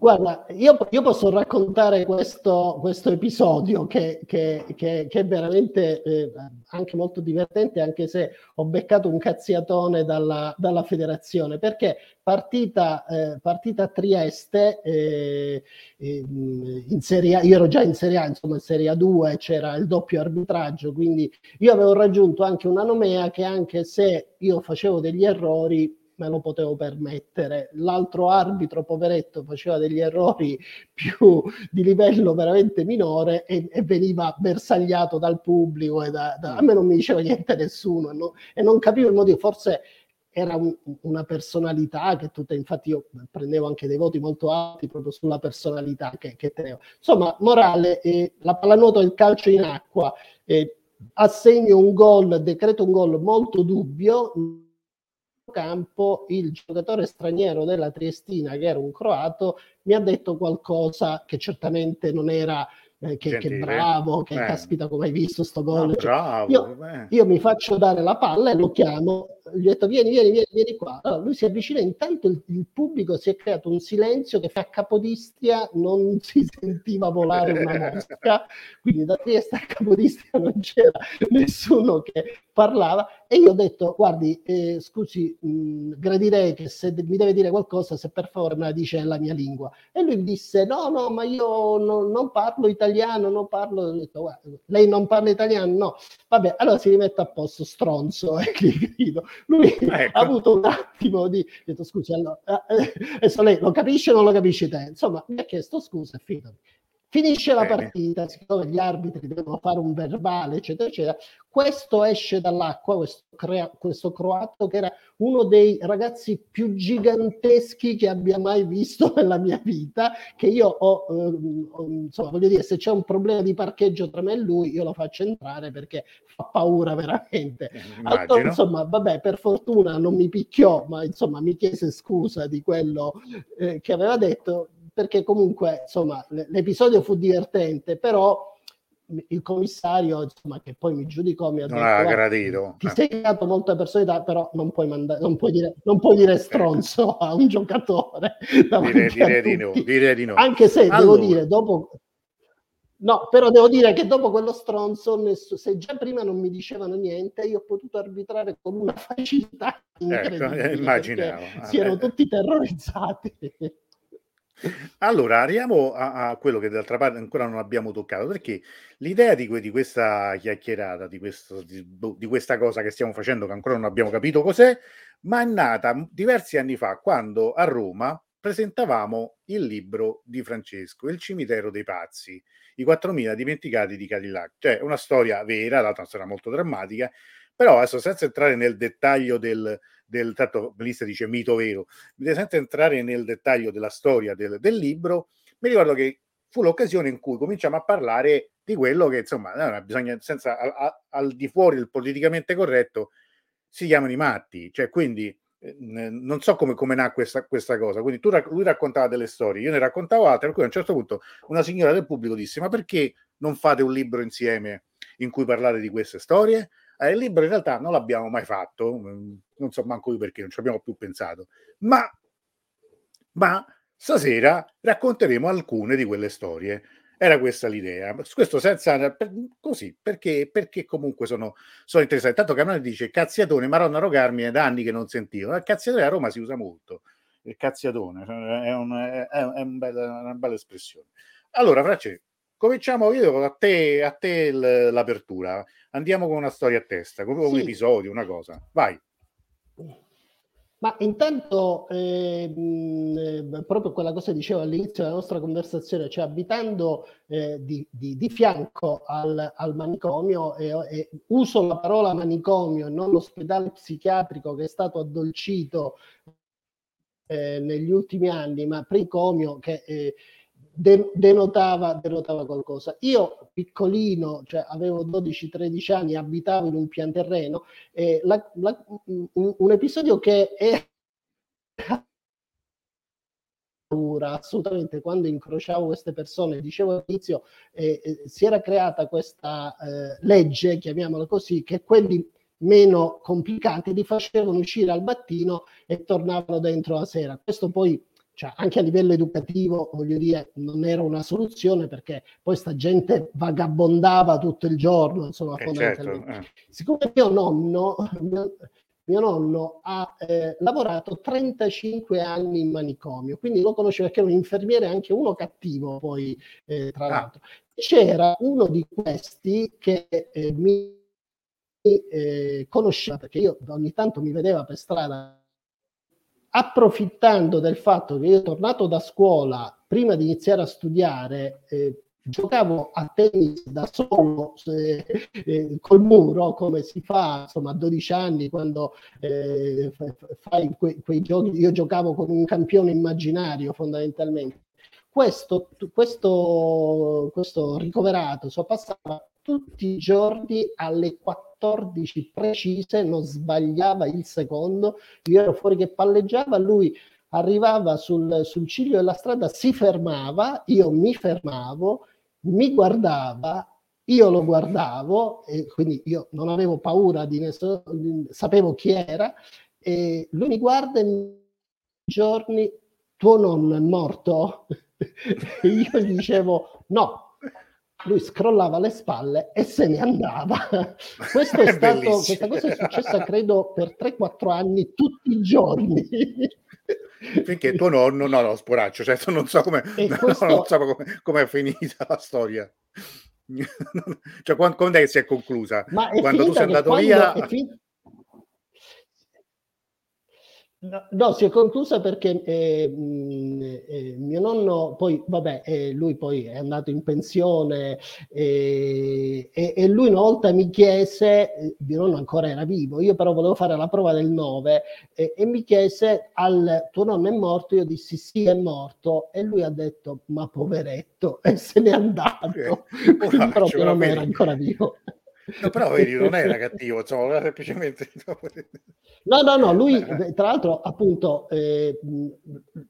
Guarda, io, io, posso raccontare questo, questo episodio che, che, che, che, è veramente eh, anche molto divertente, anche se ho beccato un cazziatone dalla, dalla federazione, perché partita, eh, partita a Trieste, eh, in Serie A, io ero già in Serie A, insomma in Serie A2 c'era il doppio arbitraggio, quindi io avevo raggiunto anche una nomea che anche se io facevo degli errori, me lo potevo permettere. L'altro arbitro, poveretto, faceva degli errori più di livello veramente minore e, e veniva bersagliato dal pubblico. E da, da, a me non mi diceva niente nessuno no? e non capivo il motivo. Forse era un, una personalità che tutta, infatti io prendevo anche dei voti molto alti proprio sulla personalità che, che tenevo. Insomma, morale, eh, la pallanuoto e il calcio in acqua, eh, assegno un gol, decreto un gol molto dubbio, campo il giocatore straniero della Triestina, che era un croato, mi ha detto qualcosa che certamente non era eh, che, che, bravo, che eh. caspita come hai visto sto gol. No, cioè, io, io, mi faccio dare la palla e lo chiamo gli ho detto vieni, vieni, vieni, vieni qua. Allora, lui si avvicina, intanto il, il, pubblico si è creato un silenzio che a Capodistria non si sentiva volare una mosca, quindi da Trieste a Capodistria non c'era nessuno che parlava. E io ho detto guardi eh, scusi mh, gradirei che se mi deve dire qualcosa se per favore me la dice nella mia lingua. E lui disse no no ma io no, non parlo italiano non parlo ho detto, lei non parla italiano? No. Vabbè allora si rimette a posto stronzo e gli grido lui ecco. ha avuto un attimo di... Detto, scusi, allora, eh, adesso lei lo capisce o non lo capisce te? Insomma, mi ha chiesto scusa fidati. Finisce la partita, siccome gli arbitri devono fare un verbale, eccetera, eccetera. Questo esce dall'acqua, questo, crea- questo croato, che era uno dei ragazzi più giganteschi che abbia mai visto nella mia vita, che io ho, eh, insomma, voglio dire, se c'è un problema di parcheggio tra me e lui, io lo faccio entrare perché fa paura veramente. Allora, insomma, vabbè, per fortuna non mi picchiò, ma insomma mi chiese scusa di quello eh, che aveva detto perché comunque insomma l'episodio fu divertente, però il commissario, insomma, che poi mi giudicò, mi ha detto, ha gradito. ti eh. sei creato molte personalità, però non puoi, manda- non puoi, dire, non puoi dire stronzo a un giocatore. Direi, direi, di no, direi di no. Anche se allora. devo dire, dopo No, però devo dire che dopo quello stronzo, se già prima non mi dicevano niente, io ho potuto arbitrare con una facilità ecco, incredibile. Ecco, immaginavo. Si erano eh, tutti terrorizzati. Allora, arriviamo a, a, quello che d'altra parte ancora non abbiamo toccato, perché l'idea di, que- di questa chiacchierata, di, questo, di, boh, di, questa cosa che stiamo facendo, che ancora non abbiamo capito cos'è, ma è nata diversi anni fa, quando a Roma presentavamo il libro di Francesco, Il cimitero dei pazzi, i 4.000 dimenticati di Cadillac. Cioè, una storia vera, l'altra una storia molto drammatica, però adesso senza entrare nel dettaglio del, del tanto Melissa dice mito vero, senza entrare nel dettaglio della storia del, del libro, mi ricordo che fu l'occasione in cui cominciamo a parlare di quello che insomma bisogna senza a, al di fuori del politicamente corretto si chiamano i matti, cioè quindi eh, non so come, come nacque questa, questa, cosa. Quindi tu, lui raccontava delle storie, io ne raccontavo altre, per cui a un certo punto una signora del pubblico disse: Ma perché non fate un libro insieme in cui parlare di queste storie? Eh, il libro in realtà non l'abbiamo mai fatto, mm, non so manco io perché, non ci abbiamo più pensato, ma, ma stasera racconteremo alcune di quelle storie. Era questa l'idea. Questo senza così, perché, perché comunque sono, sono interessanti. Tanto Canone dice cazziatone, Maronna Rogarmi è da anni che non sentivo. Il cazziatone a Roma si usa molto. Il cazziatone è, un, è, è un bella, una bella espressione. Allora, Francesco, cominciamo io a te, a te l'apertura. Andiamo con una storia a testa, con un episodio, una cosa. Vai. Ma intanto, eh, proprio quella cosa che dicevo all'inizio della nostra conversazione, cioè abitando eh, di, di, di, fianco al, al manicomio, eh, uso la parola manicomio e non l'ospedale psichiatrico che è stato addolcito eh, negli ultimi anni, ma precomio che eh, denotava, denotava qualcosa. Io piccolino, cioè avevo 12-13 anni, abitavo in un pianterreno e la, la, un, un, episodio che è assolutamente quando incrociavo queste persone, dicevo all'inizio, eh, eh, si era creata questa eh, legge, chiamiamola così, che quelli meno complicati li facevano uscire al mattino e tornavano dentro la sera. Questo poi cioè anche a livello educativo, voglio dire, non era una soluzione perché poi sta gente vagabondava tutto il giorno, insomma, eh certo, fondamentalmente. Certo, eh. Siccome mio nonno, mio, mio nonno ha eh, lavorato 35 anni in manicomio, quindi lo conoscevo perché era un infermiere anche uno cattivo poi, eh, tra ah. l'altro. C'era uno di questi che eh, mi eh, conosceva, perché io ogni tanto mi vedeva per strada approfittando del fatto che io tornato da scuola, prima di iniziare a studiare, eh, giocavo a tennis da solo eh, eh, col muro come si fa insomma a 12 anni quando eh, fai que- quei giochi. Io giocavo con un campione immaginario fondamentalmente questo, questo, questo ricoverato so, passava tutti i giorni alle 14 precise, non sbagliava il secondo, io ero fuori che palleggiava, lui arrivava sul, sul ciglio della strada, si fermava, io mi fermavo, mi guardava, io lo guardavo, e quindi io non avevo paura di nessuno, sapevo chi era, e lui mi guarda e giorni, tuo nonno è morto? e io gli dicevo no, lui scrollava le spalle e se ne andava. Questo è, è stato, questa cosa è successa credo per 3-4 anni tutti i giorni. Finché tuo nonno, no, no, sporaccio, certo non so come, non so è finita la storia. cioè, quando, quando è che si è conclusa? Ma è quando tu sei andato via... È fin- No, no, si è conclusa perché eh, eh, mio nonno poi, vabbè, eh, lui poi è andato in pensione e, e, lui una volta mi chiese, eh, mio nonno ancora era vivo, io però volevo fare la prova del 9 e mi chiese al tuo nonno è morto, io dissi sì è morto. E lui ha detto ma poveretto e se n'è andato, quindi proprio non era ancora vivo. No, però vedi, non era cattivo, insomma, semplicemente... No, no, no, lui, eh. tra l'altro, appunto, eh,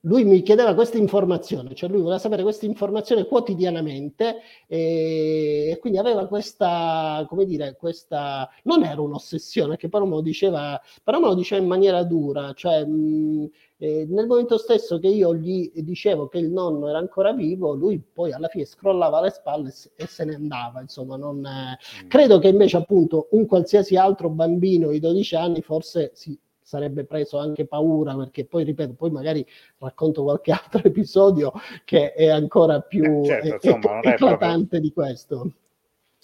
lui mi chiedeva questa informazione, cioè lui voleva sapere questa informazione quotidianamente e, e, quindi aveva questa, come dire, questa... Non era un'ossessione, che però me lo diceva, però me lo diceva in maniera dura, cioè... Mh, eh, nel momento stesso che io gli dicevo che il nonno era ancora vivo, lui poi alla fine scrollava le spalle e se ne andava. Insomma, non, eh... mm. credo che invece appunto un qualsiasi altro bambino di 12 anni forse si sarebbe preso anche paura perché poi ripeto poi magari racconto qualche altro episodio che è ancora più eh, certo, insomma, è, eclatante proprio... di questo no,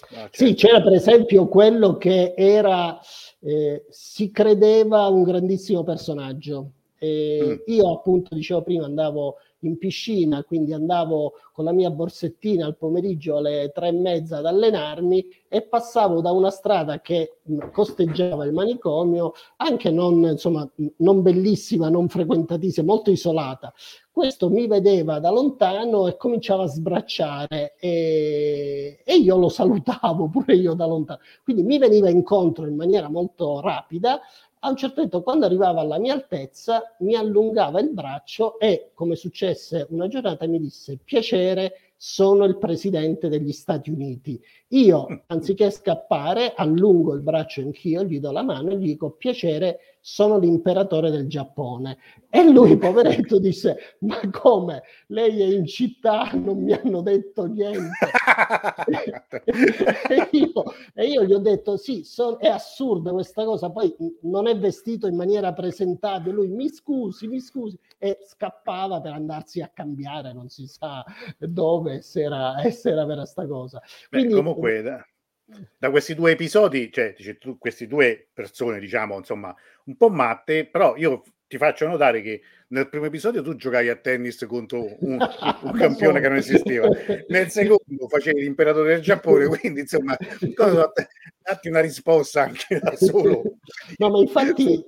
certo. sì c'era per esempio quello che era eh, si credeva un grandissimo personaggio Mm. Io appunto, dicevo prima, andavo in piscina, quindi andavo con la mia borsettina al pomeriggio alle tre e mezza ad allenarmi e passavo da una strada che mm, costeggiava il manicomio, anche non, insomma, non bellissima, non frequentatissima, molto isolata. Questo mi vedeva da lontano e cominciava a sbracciare e, e io lo salutavo pure io da lontano. Quindi mi veniva incontro in maniera molto rapida a un certo punto, quando arrivava alla mia altezza, mi allungava il braccio e, come successe una giornata, mi disse: Piacere, sono il presidente degli Stati Uniti. Io, anziché scappare, allungo il braccio anch'io, gli do la mano e gli dico piacere, sono l'imperatore del Giappone. E lui, poveretto, disse, ma come? Lei è in città, non mi hanno detto niente. e, io, e, io, gli ho detto, sì, son, è assurda questa cosa, poi non è vestito in maniera presentabile. Lui, mi scusi, mi scusi. E scappava per andarsi a cambiare, non si sa dove, se era, se era vera sta cosa. Quindi, Beh, comunque... Da questi due episodi, cioè dice, tu, queste due persone, diciamo, insomma, un po' matte, però io ti faccio notare che nel primo episodio tu giocavi a tennis contro un, un campione che non esisteva, nel secondo facevi l'imperatore del Giappone, quindi insomma, datti una risposta anche da solo. No, ma infatti,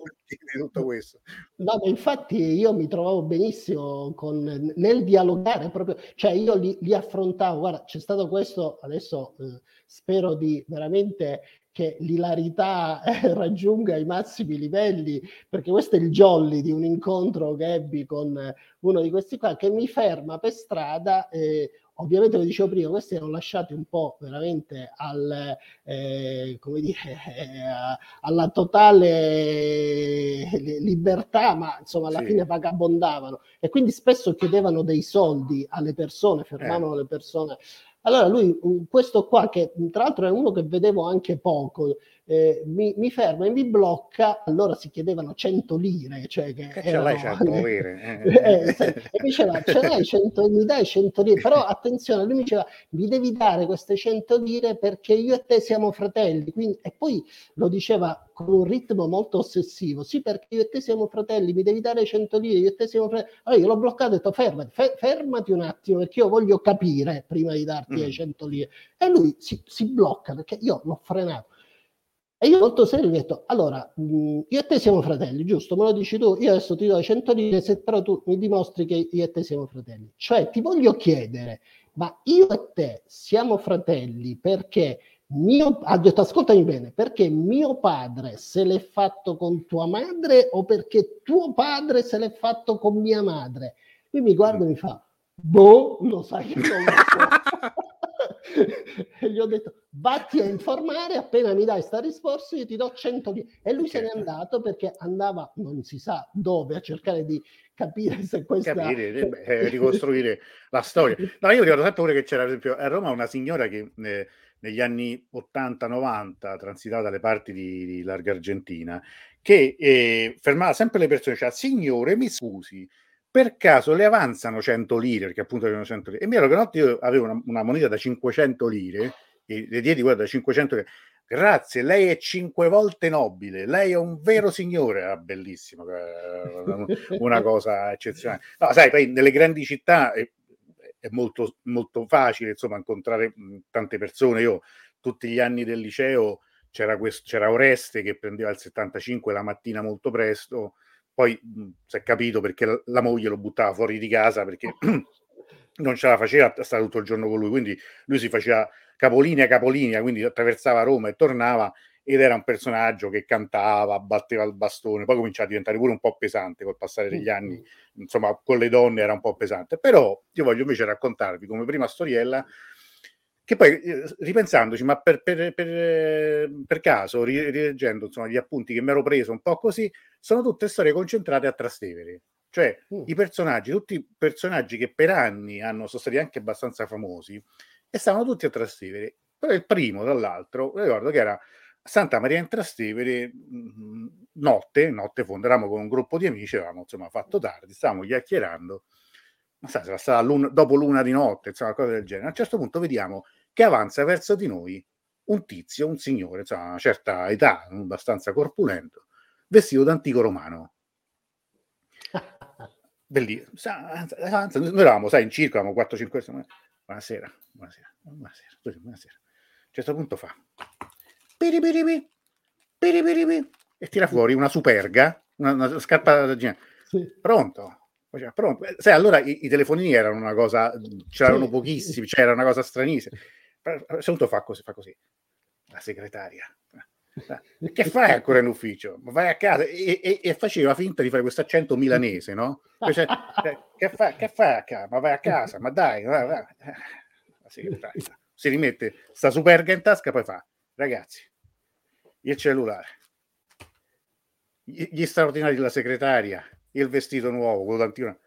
tutto questo. No, ma infatti io mi trovavo benissimo con, nel dialogare proprio, cioè io li, li affrontavo, guarda, c'è stato questo, adesso eh, spero di veramente che l'ilarità eh, raggiunga i massimi livelli, perché questo è il jolly di un incontro che ebbi con uno di questi qua, che mi ferma per strada. Eh, ovviamente, come dicevo prima, questi erano lasciati un po' veramente al, eh, come dire, eh, alla totale libertà, ma insomma alla sì. fine vagabondavano e quindi spesso chiedevano dei soldi alle persone, fermavano eh. le persone allora lui, questo qua, che tra l'altro è uno che vedevo anche poco, eh, mi, mi, ferma e mi blocca, allora si chiedevano 100 lire. Cioè che, che ce l'hai 100 lire? eh, sì, e mi diceva, ce l'hai 100, mi dai 100 lire, però attenzione, lui mi diceva, mi devi dare queste 100 lire perché io e te siamo fratelli, Quindi, e poi lo diceva con un ritmo molto ossessivo, sì perché io e te siamo fratelli, mi devi dare 100 lire, io e te siamo fratelli. Allora io l'ho bloccato e ho detto, fermati, fermati un attimo perché io voglio capire prima di darti mm. le 100 lire. E lui si, si blocca perché io l'ho frenato e io molto serio ho detto, allora, io e te siamo fratelli, giusto? Me lo dici tu, io adesso ti do 100 lire, se però tu mi dimostri che io e te siamo fratelli. Cioè, ti voglio chiedere, ma io e te siamo fratelli perché mio, ha detto, ascoltami bene, perché mio padre se l'è fatto con tua madre o perché tuo padre se l'è fatto con mia madre? Lui mi guarda e mi fa, boh, lo sai che non lo so. e gli ho detto vatti a informare appena mi dai sta risposta io ti do 100 lire e lui se n'è andato perché andava non si sa dove a cercare di capire se questa capire, beh, eh, ricostruire la storia. No io ricordo sempre pure che c'era ad esempio a Roma una signora che eh, negli anni 80-90 transitava dalle parti di, di Larga Argentina che eh, fermava sempre le persone cioè signore mi scusi per caso le avanzano 100 lire, perché appunto avevano 100 lire. E mi ricordo che io avevo una, una, moneta da 500 lire, e le diedi quella da 500 lire. Grazie, lei è cinque volte nobile, lei è un vero signore, ah, bellissimo, eh, una cosa eccezionale. No, sai, poi nelle grandi città è, è molto, molto facile insomma incontrare tante persone. Io tutti gli anni del liceo c'era, questo, c'era Oreste che prendeva il 75 la mattina molto presto, poi mh, si è capito perché la, la, moglie lo buttava fuori di casa perché non ce la faceva stare tutto il giorno con lui, quindi lui si faceva capolinea capolinea, quindi attraversava Roma e tornava ed era un personaggio che cantava, batteva il bastone, poi cominciava a diventare pure un po' pesante col passare degli anni, insomma con le donne era un po' pesante, però io voglio invece raccontarvi come prima storiella che poi eh, ripensandoci, ma per, per, per, per caso, rileggendo insomma, gli appunti che mi ero preso un po' così, sono tutte storie concentrate a Trastevere. Cioè, mm. i personaggi, tutti i personaggi che per anni hanno, sono stati anche abbastanza famosi, e stavano tutti a Trastevere. Però il primo, dall'altro, ricordo che era Santa Maria in Trastevere, mm, notte, notte fonda, eravamo con un gruppo di amici, avevamo insomma fatto tardi, stavamo chiacchierando, ma sa, sarà stata l'una, dopo l'una di notte, insomma, cose del genere. A un certo punto vediamo che avanza verso di noi un tizio, un signore, insomma, una certa età, abbastanza corpulento, vestito d'antico romano. Bellissimo. Noi eravamo, sai, in circo, avevamo 4-5 persone. Buonasera, buonasera, buonasera, buonasera. A un certo punto fa piripiripi, piripiripi, e tira fuori una superga, una, una scarpa da genere. Sì. Pronto? Pronto. Eh, sai, allora i, i, telefonini erano una cosa, c'erano sì. pochissimi, c'era una cosa stranissima. Saluto fa così, fa così. La segretaria. Eh, che fai ancora in ufficio? Vai a casa e, e, e faceva finta di fare questo accento milanese, no? Cioè, che, fa, che fai a casa? Ma vai a casa, ma dai, vai, vai. La segretaria si rimette sta superga in tasca, poi fa ragazzi, il cellulare, gli straordinari della segretaria, il vestito nuovo, quello d'antino,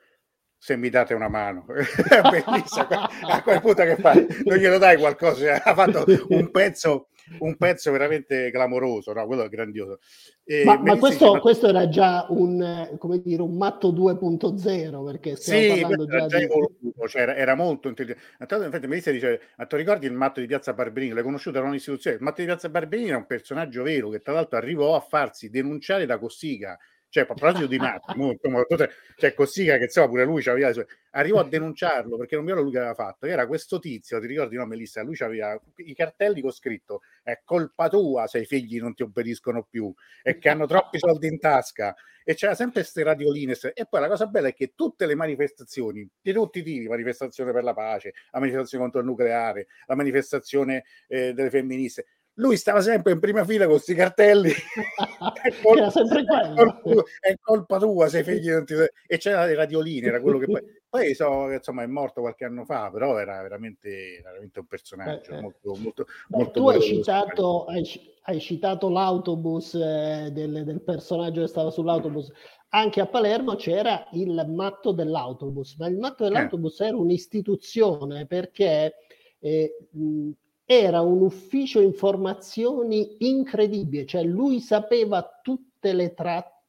se mi date una mano. A quel punto che fai? Non glielo dai qualcosa? Ha fatto un pezzo un pezzo veramente clamoroso, no? quello è grandioso. E ma, ma questo, ma... questo, era già un, come dire, un matto 2.0 perché stiamo sì, parlando già, già di... evoluto, cioè era, era, molto intelligente. Infatti Melissa dice, ma tu ricordi il matto di Piazza Barberini? L'hai conosciuto, era un'istituzione. Il matto di Piazza Barberini era un personaggio vero che tra l'altro arrivò a farsi denunciare da Cossiga cioè a proposito di Matti, cioè Cossiga che insomma pure lui aveva arrivò a denunciarlo perché non mi ricordo lui che aveva fatto, che era questo tizio, ti ricordi no Melissa, lui aveva i cartelli con scritto è colpa tua se i figli non ti obbediscono più e che hanno troppi soldi in tasca. E c'era sempre queste radioline e poi la cosa bella è che tutte le manifestazioni di tutti i tipi, manifestazione per la pace, la manifestazione contro il nucleare, la manifestazione eh, delle femministe, lui stava sempre in prima fila con questi cartelli è, colpa, era sempre quello. È, colpa, tua sei figli ti... e c'era le radioline era quello che poi, poi so, insomma è morto qualche anno fa però era veramente, veramente un personaggio eh, molto, molto, Beh, molto tu hai citato, hai, hai citato, l'autobus eh, del, del personaggio che stava sull'autobus anche a Palermo c'era il matto dell'autobus ma il matto eh. dell'autobus eh. era un'istituzione perché eh, era un ufficio informazioni incredibile, cioè lui sapeva tutte le tratte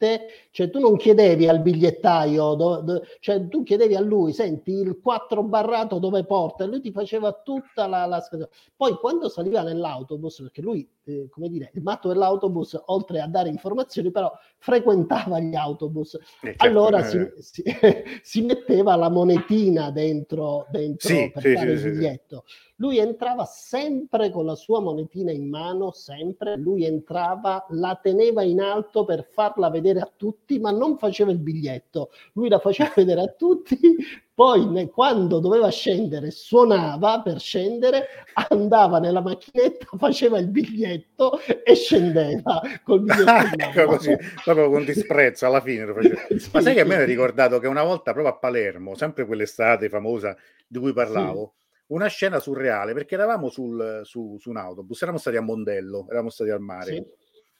cioè tu non chiedevi al bigliettaio, do, do, cioè tu chiedevi a lui, senti il 4 barrato dove porta, e lui ti faceva tutta la, la Poi quando saliva nell'autobus, perché lui, eh, come dire, il matto dell'autobus, oltre a dare informazioni, però frequentava gli autobus, eh, certo, allora eh. si, si, si, metteva la monetina dentro, dentro sì, per sì, fare sì, il biglietto. Lui entrava sempre con la sua monetina in mano, sempre. Lui entrava, la teneva in alto per farla vedere a tutti, ma non faceva il biglietto. Lui la faceva vedere a tutti, poi quando doveva scendere suonava per scendere, andava nella macchinetta, faceva il biglietto e scendeva col biglietto ecco così, proprio con disprezzo alla fine lo faceva. sì, Ma sai che a me mi ha ricordato che una volta proprio a Palermo, sempre quell'estate famosa di cui parlavo, sì una scena surreale perché eravamo sul, su, su, un autobus, eravamo stati a Mondello, eravamo stati al mare.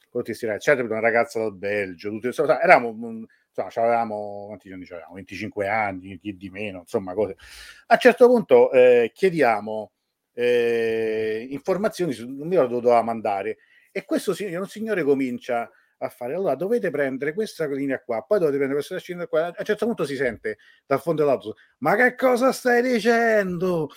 Sì. C'era una ragazza dal Belgio, insomma, eravamo, insomma, avevamo, quanti anni avevamo? 25 anni, chi di meno, insomma, cose. A un certo punto eh, chiediamo eh, informazioni su, non mi ricordo dove doveva mandare, e questo signore, un signore comincia a fare. Allora dovete prendere questa linea qua, poi dovete prendere questa scena qua. A un certo punto si sente dal fondo dell'auto, ma che cosa stai dicendo?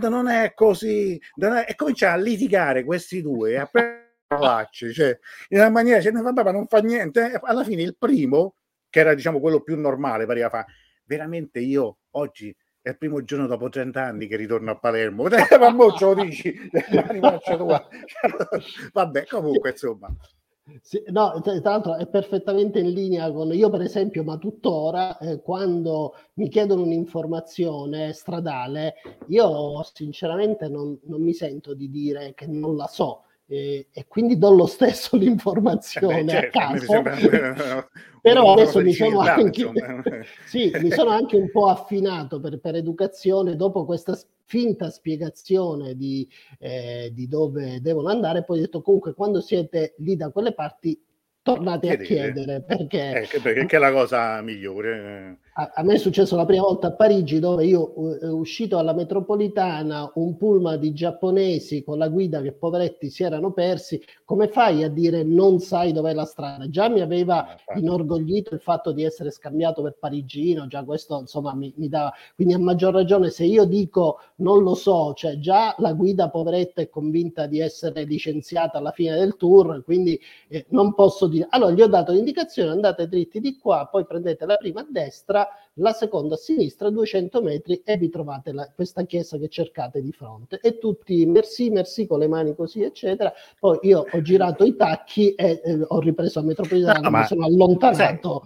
Non è così. E comincia a litigare questi due, a parlarci, cioè, in una maniera, cioè, vabbè, ma non fa niente. Alla fine il primo, che era diciamo quello più normale, pareva fa, veramente io oggi è il primo giorno dopo 30 anni che ritorno a Palermo. ma mo ce lo dici? Vabbè, comunque, insomma. Sì, no, tra l'altro è perfettamente in linea con io, per esempio, ma tuttora, eh, quando mi chiedono un'informazione stradale, io sinceramente non, non mi sento di dire che non la so eh, e quindi do lo stesso l'informazione eh beh, certo, a caso. Sembra, Però adesso mi sono, anche, sì, mi sono anche un po' affinato per, per educazione dopo questa finta spiegazione di, eh, di, dove devono andare, poi ho detto comunque quando siete lì da quelle parti tornate Chiedete. a chiedere perché, eh, perché è la cosa migliore a, a, me è successo la prima volta a Parigi dove io uh, uscito alla metropolitana un pullman di giapponesi con la guida che poveretti si erano persi. Come fai a dire non sai dov'è la strada? Già mi aveva eh, inorgoglito il fatto di essere scambiato per parigino già questo insomma mi, mi dava quindi a maggior ragione se io dico non lo so cioè già la guida poveretta è convinta di essere licenziata alla fine del tour quindi eh, non posso dire. Allora gli ho dato l'indicazione andate dritti di qua poi prendete la prima a destra la seconda a sinistra, 200 metri e vi trovate la, questa chiesa che cercate di fronte. E tutti merci, merci con le mani così, eccetera. Poi io ho girato i tacchi e eh, ho ripreso a metropolitana, no, ma, mi sono allontanato.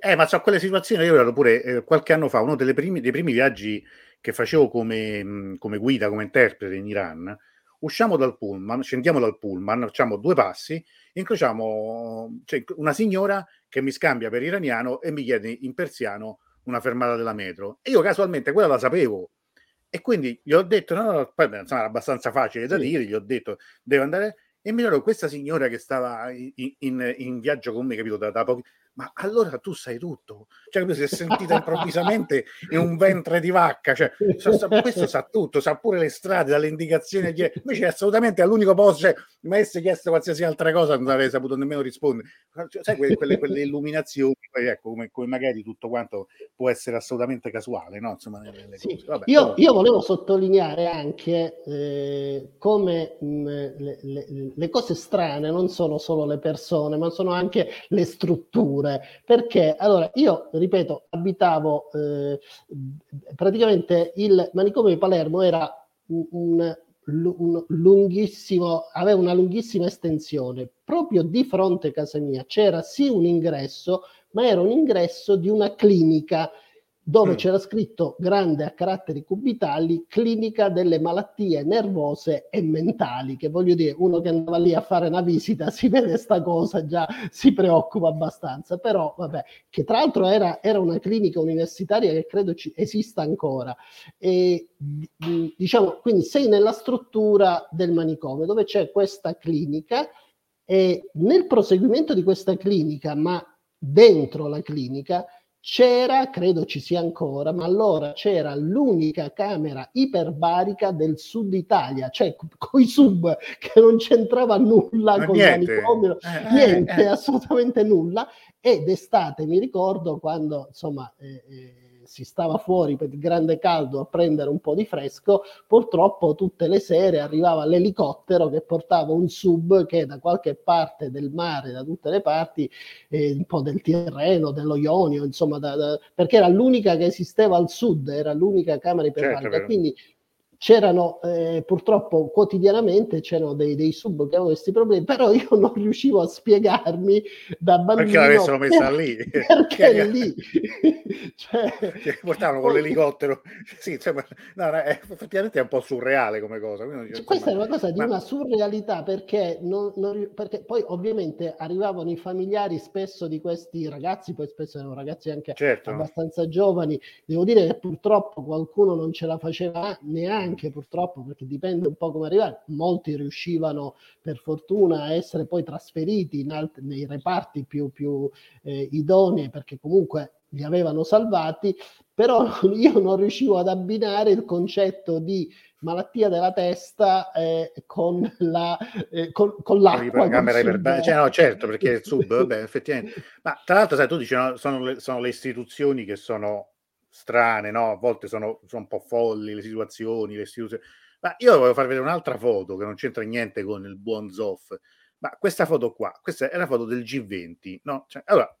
Eh, ma so quelle situazioni, io ero pure eh, qualche anno fa, uno primi, dei primi viaggi che facevo come, come guida, come interprete in Iran, usciamo dal pullman, scendiamo dal pullman, facciamo due passi, incrociamo cioè, una signora che mi scambia per iraniano e mi chiede in persiano una fermata della metro. E io casualmente quella la sapevo. E quindi gli ho detto, no, no, poi insomma, era abbastanza facile da dire, gli ho detto, devo andare... E mi ricordo questa signora che stava in, in, in viaggio con me, capito, da, da pochi ma allora tu sai tutto. Cioè, si è sentita improvvisamente in un ventre di vacca. Cioè, sa, sa, questo sa tutto, sa pure le strade, dalle indicazioni. Invece assolutamente all'unico posto, cioè, mi avesse chiesto qualsiasi altra cosa, non avrei saputo nemmeno rispondere. Cioè, sai, quelle, quelle, quelle illuminazioni, ecco, come, come, magari tutto quanto può essere assolutamente casuale, no? Insomma, sì. Vabbè, io, però... io, volevo sottolineare anche eh, come mh, le, le, le cose strane non sono solo le persone, ma sono anche le strutture strutture, perché allora io ripeto, abitavo eh, praticamente il manicomio di Palermo era un, un, un lunghissimo, aveva una lunghissima estensione. Proprio di fronte a casa mia c'era sì un ingresso, ma era un ingresso di una clinica dove mm. c'era scritto grande a caratteri cubitali clinica delle malattie nervose e mentali, che voglio dire, uno che andava lì a fare una visita si vede sta cosa, già si preoccupa abbastanza, però vabbè, che tra l'altro era, era una clinica universitaria che credo ci, esista ancora. E, diciamo, quindi sei nella struttura del manicomio dove c'è questa clinica e nel proseguimento di questa clinica, ma dentro la clinica, c'era, credo ci sia ancora, ma allora c'era l'unica camera iperbarica del sud Italia, cioè con i sub che non c'entrava nulla ma con niente. manicomio, eh, eh, niente, eh, assolutamente nulla. Ed estate mi ricordo quando insomma eh, eh si stava fuori per il grande caldo a prendere un po' di fresco, purtroppo tutte le sere arrivava l'elicottero che portava un sub che da qualche parte del mare, da tutte le parti, eh, un po' del Tirreno, dello Ionio, insomma, da, da, perché era l'unica che esisteva al sud, era l'unica camera iperbarica. Certo, quindi c'erano eh, purtroppo quotidianamente c'erano dei, dei, sub che avevano questi problemi, però io non riuscivo a spiegarmi da bambino perché l'avessero messa lì? perché lì. Cioè, portavano con l'elicottero. Sì, insomma, no, no, è, effettivamente è un po' surreale come cosa. Quindi, cioè, questa è una cosa di ma... una surrealità perché, non, non, perché, poi ovviamente arrivavano i familiari spesso di questi ragazzi poi spesso erano ragazzi anche certo. abbastanza giovani. Devo dire che purtroppo qualcuno non ce la faceva neanche anche purtroppo, perché dipende un po' come arrivare, molti riuscivano per fortuna a essere poi trasferiti alt- nei reparti più, più eh, idonei perché comunque li avevano salvati, però io non riuscivo ad abbinare il concetto di malattia della testa eh, con, la, eh, con, con l'acqua. Camera iper... cioè, no, certo, perché il sub, vabbè, effettivamente. Ma tra l'altro, sai, tu dici, no, sono, le, sono le istituzioni che sono strane, no? A volte sono, sono un po' folli le situazioni, le istituzioni. Ma io volevo far vedere un'altra foto che non c'entra niente con il buon Zoff. Ma questa foto qua, questa è la foto del G20, no? Cioè, allora,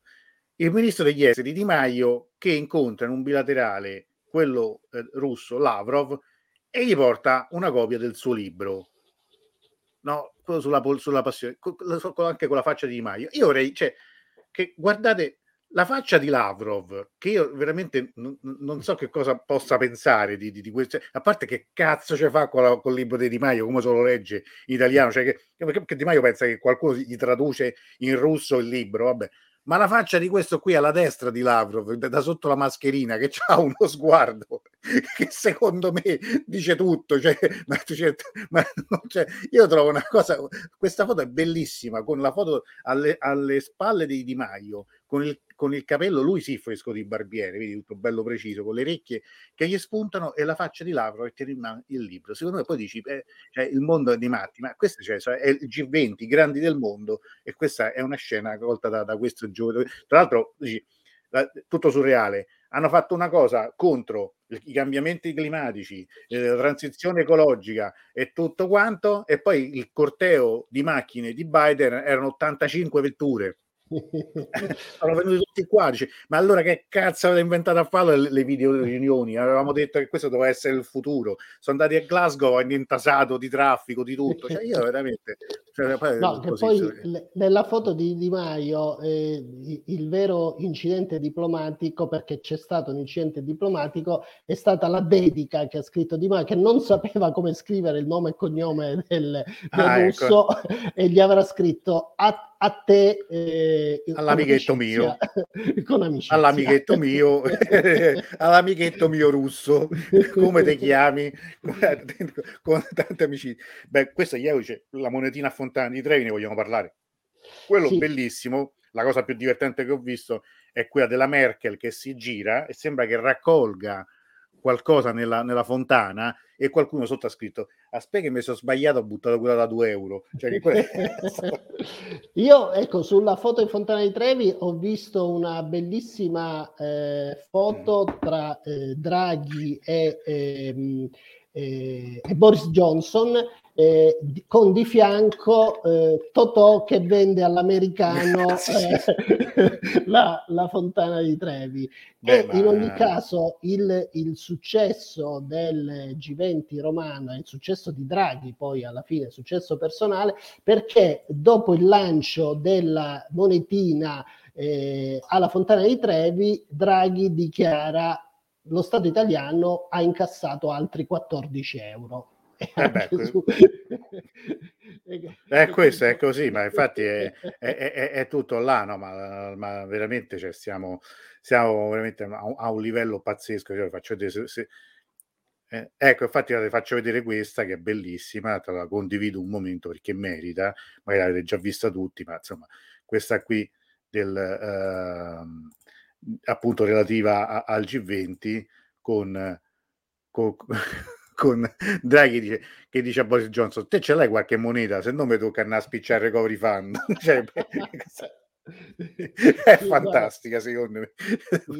il ministro degli esteri Di Maio che incontra in un bilaterale quello eh, russo Lavrov e gli porta una copia del suo libro. no, quello sulla, sulla passione, con, anche con la faccia di Di Maio. Io vorrei, cioè, che guardate la faccia di Lavrov, che io veramente non, non so che cosa possa pensare di, di, di, questo, a parte che cazzo ce fa con, la, con il libro di Di Maio, come se lo legge in italiano, cioè che, che Di Maio pensa che qualcuno gli traduce in russo il libro, vabbè, ma la faccia di questo qui alla destra di Lavrov, da sotto la mascherina, che ha uno sguardo che secondo me dice tutto. Cioè, ma, cioè, ma cioè, io trovo una cosa, questa foto è bellissima, con la foto alle, alle spalle di Di Maio, con il con il capello, lui sì, fresco di barbiere, vedi tutto bello preciso, con le orecchie che gli spuntano e la faccia di Lavrov e tiene in mano il libro. Secondo me poi dici, eh, cioè, il mondo è di matti, ma questo cioè, è il G20, i grandi del mondo, e questa è una scena colta da, da questo giovane. Tra l'altro, dici, tutto surreale, hanno fatto una cosa contro i cambiamenti climatici, eh, la transizione ecologica e tutto quanto, e poi il corteo di macchine di Biden erano 85 vetture sono venuti tutti qua dice, ma allora che cazzo avete inventato a fare le, le video riunioni avevamo detto che questo doveva essere il futuro sono andati a Glasgow hanno intasato di traffico di tutto cioè io veramente cioè, poi, no, che poi le, nella foto di Di Maio eh, il vero incidente diplomatico perché c'è stato un incidente diplomatico è stata la dedica che ha scritto Di Maio che non sapeva come scrivere il nome e cognome del, del ah, ecco. russo ecco. e gli avrà scritto a a te eh, all'amichetto mio. Con amicizia. all'amichetto mio. All'amichetto mio russo. Come ti chiami? Con tante amicizie. Beh questa ieri c'è la monetina a Fontana di Trevi ne vogliamo parlare. Quello sì. bellissimo la cosa più divertente che ho visto è quella della Merkel che si gira e sembra che raccolga qualcosa nella, nella fontana e qualcuno sotto ha scritto aspetta che mi sono sbagliato ho buttato quella da 2 euro cioè, io ecco sulla foto in Fontana di Trevi ho visto una bellissima eh, foto mm. tra eh, Draghi e, ehm, eh, e Boris Johnson eh, con di fianco eh, Totò che vende all'americano eh, la, la, fontana di Trevi. Beh, e ma... in ogni caso il, il, successo del G20 romano, il successo di Draghi, poi alla fine successo personale, perché dopo il lancio della monetina eh, alla fontana di Trevi, Draghi dichiara lo Stato italiano ha incassato altri 14 euro eh beh, eh, questo è così, ma infatti è, è, è, è tutto là, no? ma, ma veramente cioè, stiamo, siamo veramente a, a, un livello pazzesco. Cioè, faccio vedere se, se, eh, ecco, infatti la faccio vedere questa che è bellissima, te la condivido un momento perché merita, magari l'avete già vista tutti, ma insomma, questa qui del, eh, appunto relativa a, al G20 con, con con Draghi dice, che dice a Boris Johnson te ce l'hai qualche moneta? Se no mi tocca andare a spicciare recovery fund. Cioè, è fantastica secondo me.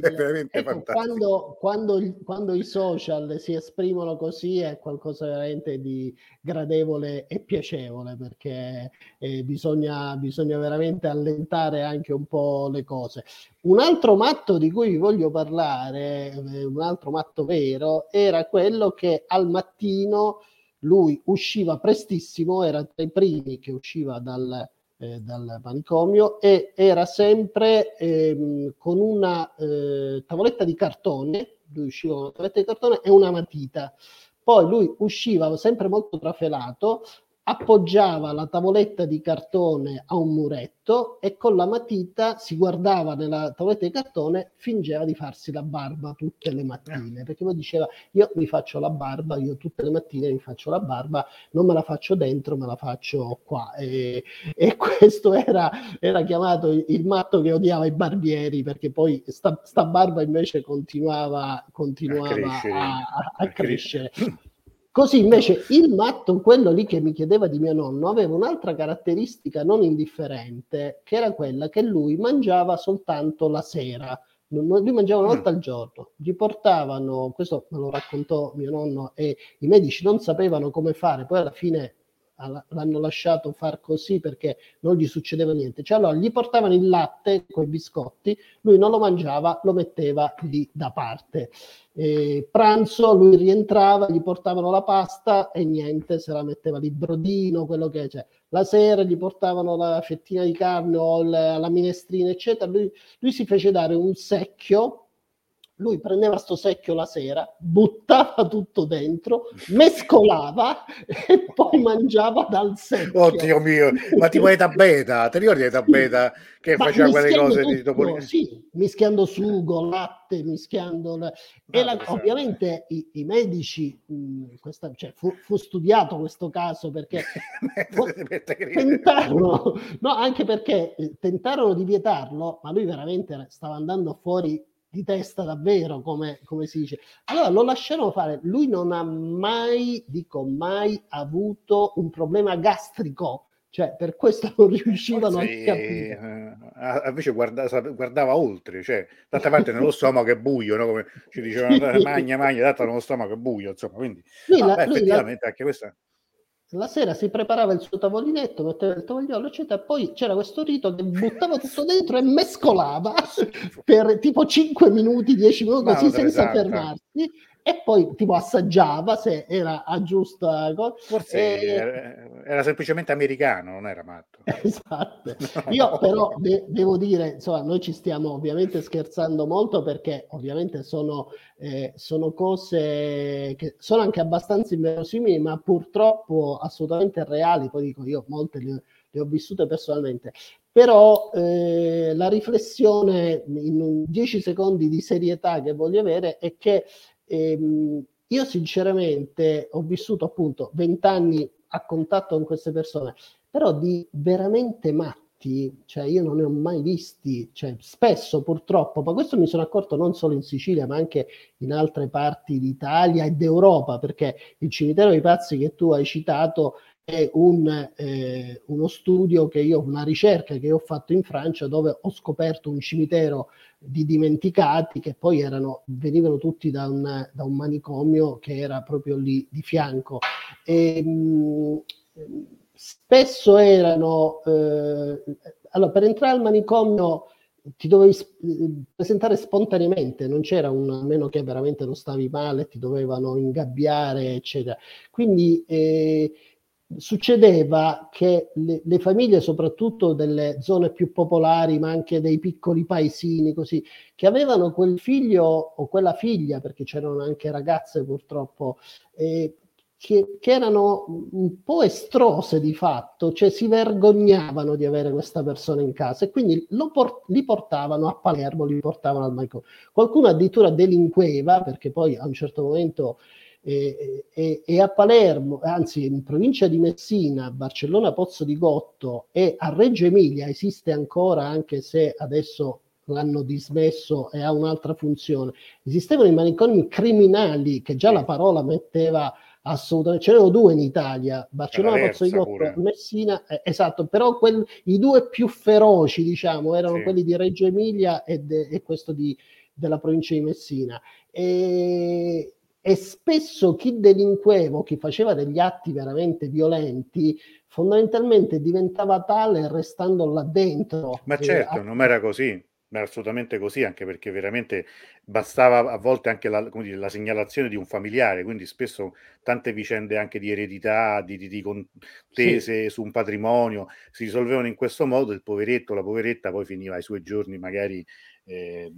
è veramente ecco, quando, quando, quando, i social si esprimono così è qualcosa veramente di gradevole e piacevole perché eh, bisogna, bisogna veramente allentare anche un po' le cose. Un altro matto di cui vi voglio parlare eh, un altro matto vero era quello che al mattino lui usciva prestissimo era tra i primi che usciva dal eh, dal manicomio e era sempre ehm, con una eh, tavoletta di cartone, lui usciva con una tavoletta di cartone e una matita. Poi lui usciva sempre molto trafelato, appoggiava la tavoletta di cartone a un muretto e con la matita si guardava nella tavoletta di cartone, fingeva di farsi la barba tutte le mattine, perché poi diceva io mi faccio la barba, io tutte le mattine mi faccio la barba, non me la faccio dentro, me la faccio qua. E, e questo era, era, chiamato il matto che odiava i barbieri, perché poi sta, sta barba invece continuava, continuava a crescere. A, a, a crescere. Così invece il matto, quello lì che mi chiedeva di mio nonno, aveva un'altra caratteristica non indifferente, che era quella che lui mangiava soltanto la sera. Lui mangiava una mm. volta al giorno, gli portavano, questo me lo raccontò mio nonno, e i medici non sapevano come fare, poi alla fine l'hanno lasciato far così perché non gli succedeva niente. Cioè allora gli portavano il latte con i biscotti, lui non lo mangiava, lo metteva lì da parte. E pranzo, lui rientrava, gli portavano la pasta e niente, se la metteva lì brodino, quello che c'è. La sera gli portavano la fettina di carne o la, la minestrina, eccetera. Lui, lui si fece dare un secchio lui prendeva sto secchio la sera, buttava tutto dentro, mescolava e poi mangiava dal secchio. Oddio mio, ma tipo Eta Beta, ti ricordi Eta Beta? Che ma faceva quelle cose tutto, di Topolino? Sì, mischiando sugo, latte, mischiando... La... E la, ovviamente i, i medici, mh, questa, cioè, fu, fu, studiato questo caso perché tentarono, no, anche perché eh, tentarono di vietarlo, ma lui veramente stava andando fuori di testa davvero, come, come, si dice. Allora lo lasciano fare. Lui non ha mai, dico mai, avuto un problema gastrico. Cioè, per questo non riuscivano Forse, a capire. Eh, invece guarda, guardava oltre, cioè, d'altra parte nello stomaco è buio, no? come ci dicevano, magna, magna, d'altra nello stomaco è buio, insomma, quindi no, la, beh, effettivamente la... anche questa la sera si preparava il suo tavolinetto, metteva il tovagliolo, eccetera, poi c'era questo rito che buttava tutto dentro e mescolava per tipo 5 minuti, 10 minuti così senza esatto. fermarsi e poi tipo assaggiava se era a giusta cosa. Forse e... era, era, semplicemente americano, non era matto. Esatto. Io però de- devo dire, insomma, noi ci stiamo ovviamente scherzando molto perché ovviamente sono, eh, sono cose che sono anche abbastanza inverosimili, ma purtroppo assolutamente reali. Poi dico io, molte le, le ho vissute personalmente. Però eh, la riflessione in 10 secondi di serietà che voglio avere è che Ehm, io sinceramente ho vissuto appunto vent'anni a contatto con queste persone, però di veramente matti, cioè io non ne ho mai visti, cioè spesso purtroppo, ma questo mi sono accorto non solo in Sicilia, ma anche in altre parti d'Italia e d'Europa, perché il cimitero dei pazzi che tu hai citato è un, eh, uno studio che io, una ricerca che ho fatto in Francia dove ho scoperto un cimitero di dimenticati che poi erano, venivano tutti da un, da un manicomio che era proprio lì di fianco. E, mh, spesso erano, eh, allora per entrare al manicomio ti dovevi presentare spontaneamente, non c'era un, a meno che veramente non stavi male, ti dovevano ingabbiare, eccetera. Quindi eh, succedeva che le, le, famiglie, soprattutto delle zone più popolari, ma anche dei piccoli paesini, così, che avevano quel figlio o quella figlia, perché c'erano anche ragazze purtroppo, eh, che, che, erano un po' estrose di fatto, cioè si vergognavano di avere questa persona in casa e quindi port- li portavano a Palermo, li portavano al Maicon. Qualcuno addirittura delinqueva perché poi a un certo momento e, e, e, a Palermo, anzi in provincia di Messina, Barcellona Pozzo di Gotto e a Reggio Emilia esiste ancora, anche se adesso l'hanno dismesso e ha un'altra funzione. Esistevano i manicomi criminali che già la parola metteva assolutamente, ce n'erano due in Italia, Barcellona Pozzo di Gotto e Messina, eh, esatto, però quel, i due più feroci, diciamo, erano sì. quelli di Reggio Emilia e, de, e questo di, della provincia di Messina. E, e spesso chi delinqueva o chi faceva degli atti veramente violenti fondamentalmente diventava tale restando là dentro. Ma certo, a... non era così, era assolutamente così, anche perché veramente bastava a volte anche la, dire, la, segnalazione di un familiare, quindi spesso tante vicende anche di eredità, di, di, di contese sì. su un patrimonio si risolvevano in questo modo, il poveretto, la poveretta poi finiva i suoi giorni magari eh,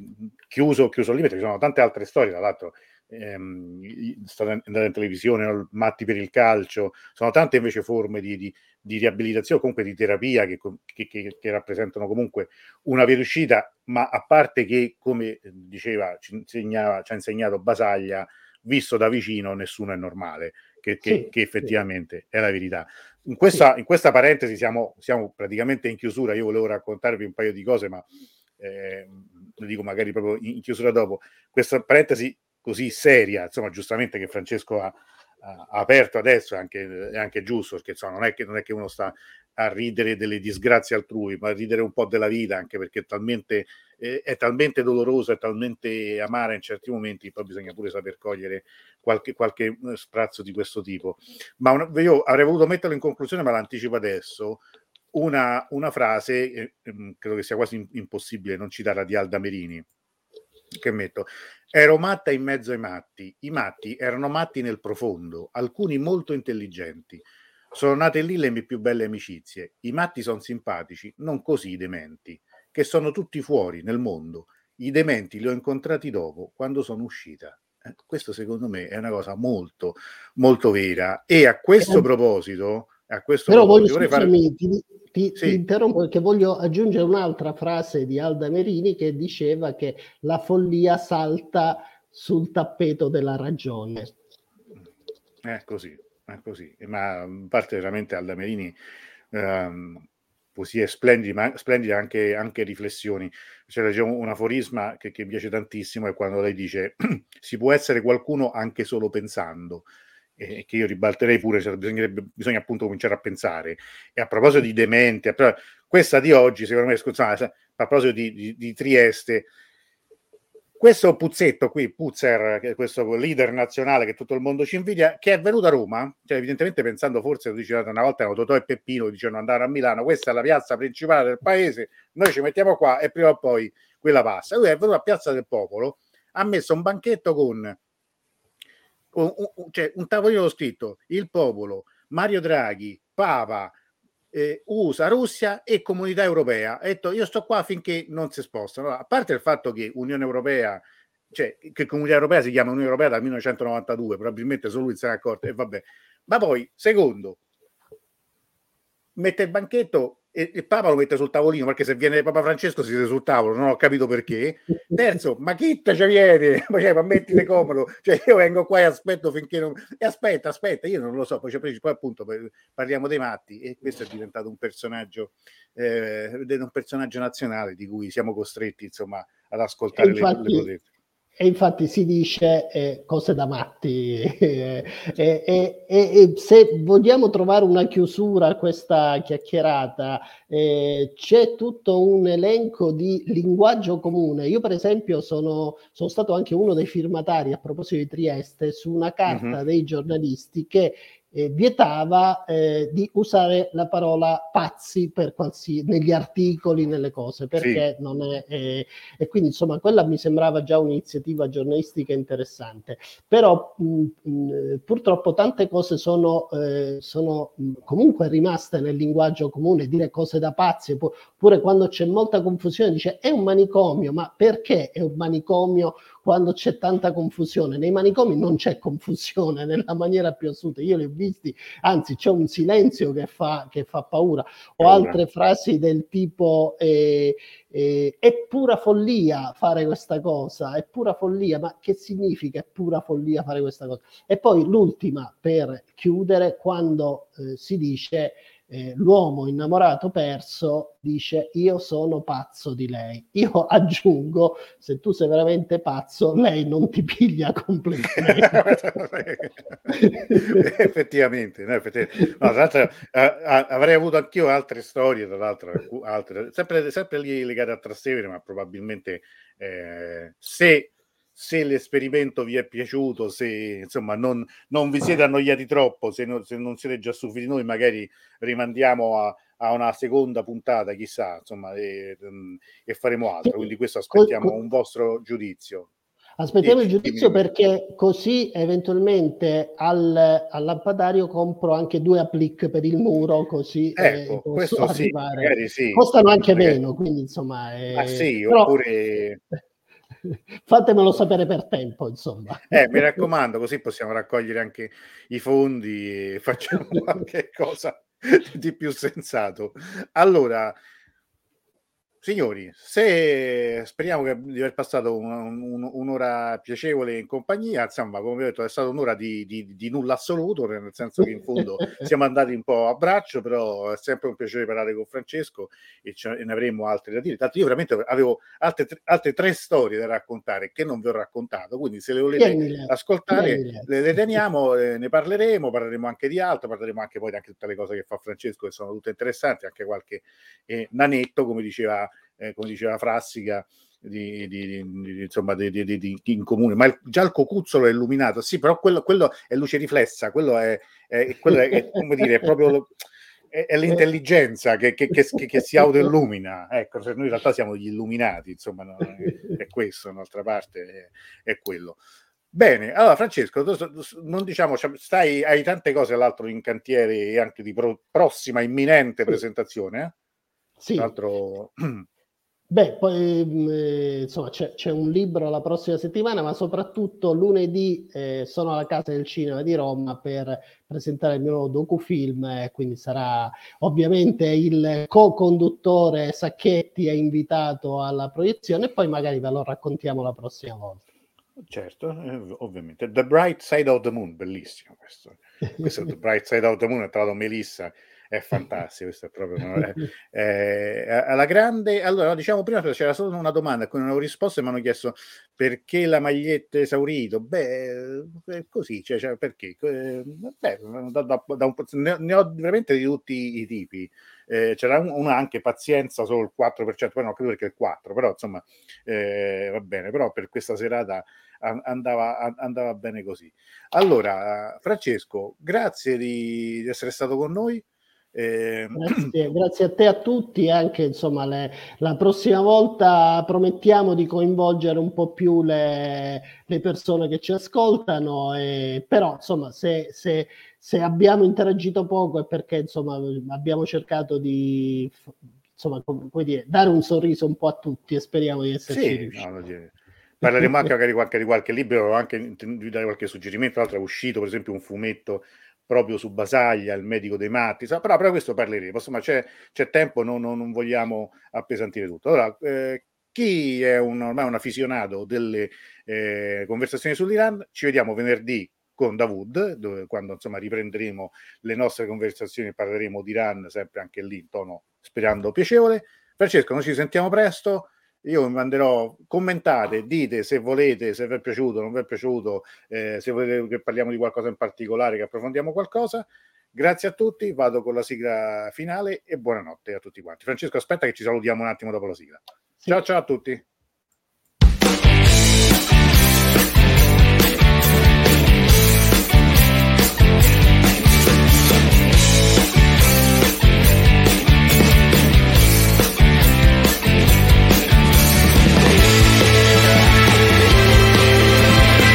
chiuso, chiuso al limite, ci sono tante altre storie, tra l'altro ehm, state andando in televisione, matti per il calcio, sono tante invece forme di, di, di riabilitazione, comunque di terapia che, che, che, che, rappresentano comunque una via d'uscita, ma a parte che, come diceva, ci, insegnava, ci ha insegnato Basaglia, visto da vicino nessuno è normale, che, sì, effettivamente sì. è la verità. In questa, sì. in questa parentesi siamo, siamo, praticamente in chiusura, io volevo raccontarvi un paio di cose, ma eh, lo dico magari proprio in chiusura dopo. Questa parentesi così seria, insomma, giustamente che Francesco ha, ha aperto adesso, è anche, è anche giusto, perché insomma, non, è che, non è che uno sta a ridere delle disgrazie altrui, ma a ridere un po' della vita, anche perché è talmente, eh, è talmente dolorosa, è talmente amara in certi momenti, poi bisogna pure saper cogliere qualche, qualche eh, sprazzo di questo tipo. Ma una, io avrei voluto metterlo in conclusione, ma l'anticipo adesso. Una, una frase, eh, mm, credo che sia quasi impossibile non citarla di Alda Merini, che metto, ero matta in mezzo ai matti, i matti erano matti nel profondo, alcuni molto intelligenti, sono nate lì le mie più belle amicizie. I matti sono simpatici, non così i dementi, che sono tutti fuori nel mondo. I dementi li ho incontrati dopo, quando sono uscita. Eh, questo secondo me è una cosa molto, molto vera. E a questo proposito, a questo però voglio, scusami, fare... ti, ti, sì. ti, interrompo perché voglio aggiungere un'altra frase di Alda Merini che diceva che la follia salta sul tappeto della ragione. È così è così, ma a parte veramente Alda Merini, ehm, poesie splendide, splendide anche, anche riflessioni. C'è diciamo, un aforisma che, che mi piace tantissimo è quando lei dice si può essere qualcuno anche solo pensando e che io ribalterei pure, cioè bisogna, appunto cominciare a pensare. E a proposito di demente, questa di oggi, secondo me, scusate, a proposito di, di, di Trieste, questo Puzzetto qui, Puzzer, questo leader nazionale che tutto il mondo ci invidia, che è venuto a Roma, cioè evidentemente pensando forse, lo dicevate una volta, Totò e Peppino dicevano andare a Milano, questa è la piazza principale del paese, noi ci mettiamo qua e prima o poi quella passa. Lui è venuto a Piazza del Popolo, ha messo un banchetto con, con un, cioè, un tavolino scritto il popolo, Mario Draghi, Papa, eh, USA, Russia e Comunità Europea. Ha detto io sto qua finché non si spostano. A parte il fatto che Unione Europea, cioè che Comunità Europea si chiama Unione Europea dal 1992, probabilmente solo lui se ne è accorto e vabbè. Ma poi, secondo, mette il banchetto e il Papa lo mette sul tavolino perché se viene Papa Francesco si siede sul tavolo, non ho capito perché. Terzo, ma chi te ci viene? Cioè, ma mettile comodo, cioè io vengo qua e aspetto finché non... E aspetta, aspetta, io non lo so, poi, poi appunto parliamo dei matti e questo è diventato un personaggio, eh, un personaggio nazionale di cui siamo costretti insomma ad ascoltare infatti, le, le cose e infatti si dice eh, cose da matti. e, e, e, se vogliamo trovare una chiusura a questa chiacchierata, eh, c'è tutto un elenco di linguaggio comune. Io, per esempio, sono, sono stato anche uno dei firmatari a proposito di Trieste su una carta uh-huh. dei giornalisti che eh, vietava eh, di usare la parola pazzi per qualsiasi, negli articoli, nelle cose, perché sì. non è... Eh, e quindi insomma quella mi sembrava già un'iniziativa giornalistica interessante. Però mh, mh, purtroppo tante cose sono, eh, sono mh, comunque rimaste nel linguaggio comune, dire cose da pazzi, pu- pure quando c'è molta confusione dice è un manicomio, ma perché è un manicomio quando c'è tanta confusione? Nei manicomi non c'è confusione nella maniera più assoluta. Io li ho visti, anzi c'è un silenzio che fa, che fa paura. O altre frasi del tipo eh, eh, è pura follia fare questa cosa, è pura follia, ma che significa è pura follia fare questa cosa? E poi l'ultima per chiudere, quando eh, si dice eh, l'uomo innamorato perso dice io sono pazzo di lei. Io aggiungo, se tu sei veramente pazzo, lei non ti piglia completamente. effettivamente, no, effettivamente. No, eh, avrei avuto anch'io altre storie, tra l'altro, altre, sempre, sempre legate a Trastevere, ma probabilmente eh, se se l'esperimento vi è piaciuto, se insomma non, non vi siete annoiati troppo, se, no, se, non siete già stufi di noi, magari rimandiamo a, a una seconda puntata, chissà, insomma, e, mm, e, faremo altro. Quindi questo aspettiamo un vostro giudizio. Aspettiamo il giudizio perché così eventualmente al, al, lampadario compro anche due applique per il muro, così eh, ecco, eh, questo sì, sì, Costano anche magari. meno, quindi insomma... Eh, ah sì, però... oppure fatemelo sapere per tempo, insomma. Eh, mi raccomando, così possiamo raccogliere anche i fondi e facciamo qualche cosa di più sensato. Allora, signori, se speriamo che, di aver passato un, un, un'ora piacevole in compagnia, insomma, come vi ho detto, è stata un'ora di, di, di, nulla assoluto, nel senso che in fondo siamo andati un po' a braccio, però è sempre un piacere parlare con Francesco e, ce, ne avremo altre da dire. Tanto io veramente avevo altre, altre, tre storie da raccontare che non vi ho raccontato, quindi se le volete Vieni, ascoltare le, le, teniamo, eh, ne parleremo, parleremo anche di altro, parleremo anche poi di anche tutte le cose che fa Francesco che sono tutte interessanti, anche qualche eh, nanetto, come diceva eh, come diceva Frassica, di, di, di, insomma, di, in comune, ma il, già il cocuzzolo è illuminato, sì, però quello, quello è luce riflessa, quello è, è, quello è, come dire, è proprio è, è l'intelligenza che, che, che, che, si autoillumina. Ecco, se noi in realtà siamo gli illuminati, insomma, no, è, questo, d'altra parte è, quello. Bene, allora Francesco, non diciamo, stai, hai tante cose all'altro in cantiere e anche di pro, prossima imminente presentazione. Eh? Sì. L'altro... Beh, poi mm, eh, insomma c'è, c'è, un libro la prossima settimana, ma soprattutto lunedì eh, sono alla Casa del Cinema di Roma per presentare il mio nuovo docufilm, eh, quindi sarà ovviamente il co-conduttore Sacchetti è invitato alla proiezione e poi magari ve lo raccontiamo la prossima volta. Certo, eh, ovviamente. The Bright Side of the Moon, bellissimo questo. Questo The Bright Side of the Moon, è trovato Melissa è fantastico, questo è proprio è, è, alla grande. Allora, diciamo prima c'era solo una domanda a cui non avevo risposto e mi hanno chiesto perché la maglietta esaurito. Beh, così, cioè, cioè perché? Eh, beh, da, da, da un, ne, ne, ho veramente di tutti i tipi. Eh, c'era una anche pazienza solo il 4%, poi non credo perché il 4, però insomma eh, va bene, però per questa serata andava, andava bene così. Allora, Francesco, grazie di, di essere stato con noi. Eh... Grazie, grazie, a te a tutti. Anche insomma, le, la prossima volta promettiamo di coinvolgere un po' più le, le persone che ci ascoltano. E, però, insomma, se, se, se, abbiamo interagito poco è perché insomma, abbiamo cercato di insomma, come dire, dare un sorriso un po' a tutti e speriamo di esserci sì, riusciti. No, Parleremo anche magari qualche, di qualche libro, anche di dare qualche suggerimento. Tra l'altro è uscito, per esempio, un fumetto proprio su Basaglia, il medico dei matti, però, però questo parleremo, insomma c'è, c'è tempo, non, non, non, vogliamo appesantire tutto. Allora, eh, chi è un, ormai un aficionato delle eh, conversazioni sull'Iran, ci vediamo venerdì con Davud, dove, quando insomma riprenderemo le nostre conversazioni e parleremo di Iran, sempre anche lì in tono sperando piacevole. Francesco, noi ci sentiamo presto io vi manderò, commentate, dite se volete, se vi è piaciuto, non vi è piaciuto, eh, se volete che parliamo di qualcosa in particolare, che approfondiamo qualcosa. Grazie a tutti, vado con la sigla finale e buonanotte a tutti quanti. Francesco, aspetta che ci salutiamo un attimo dopo la sigla. Ciao ciao a tutti.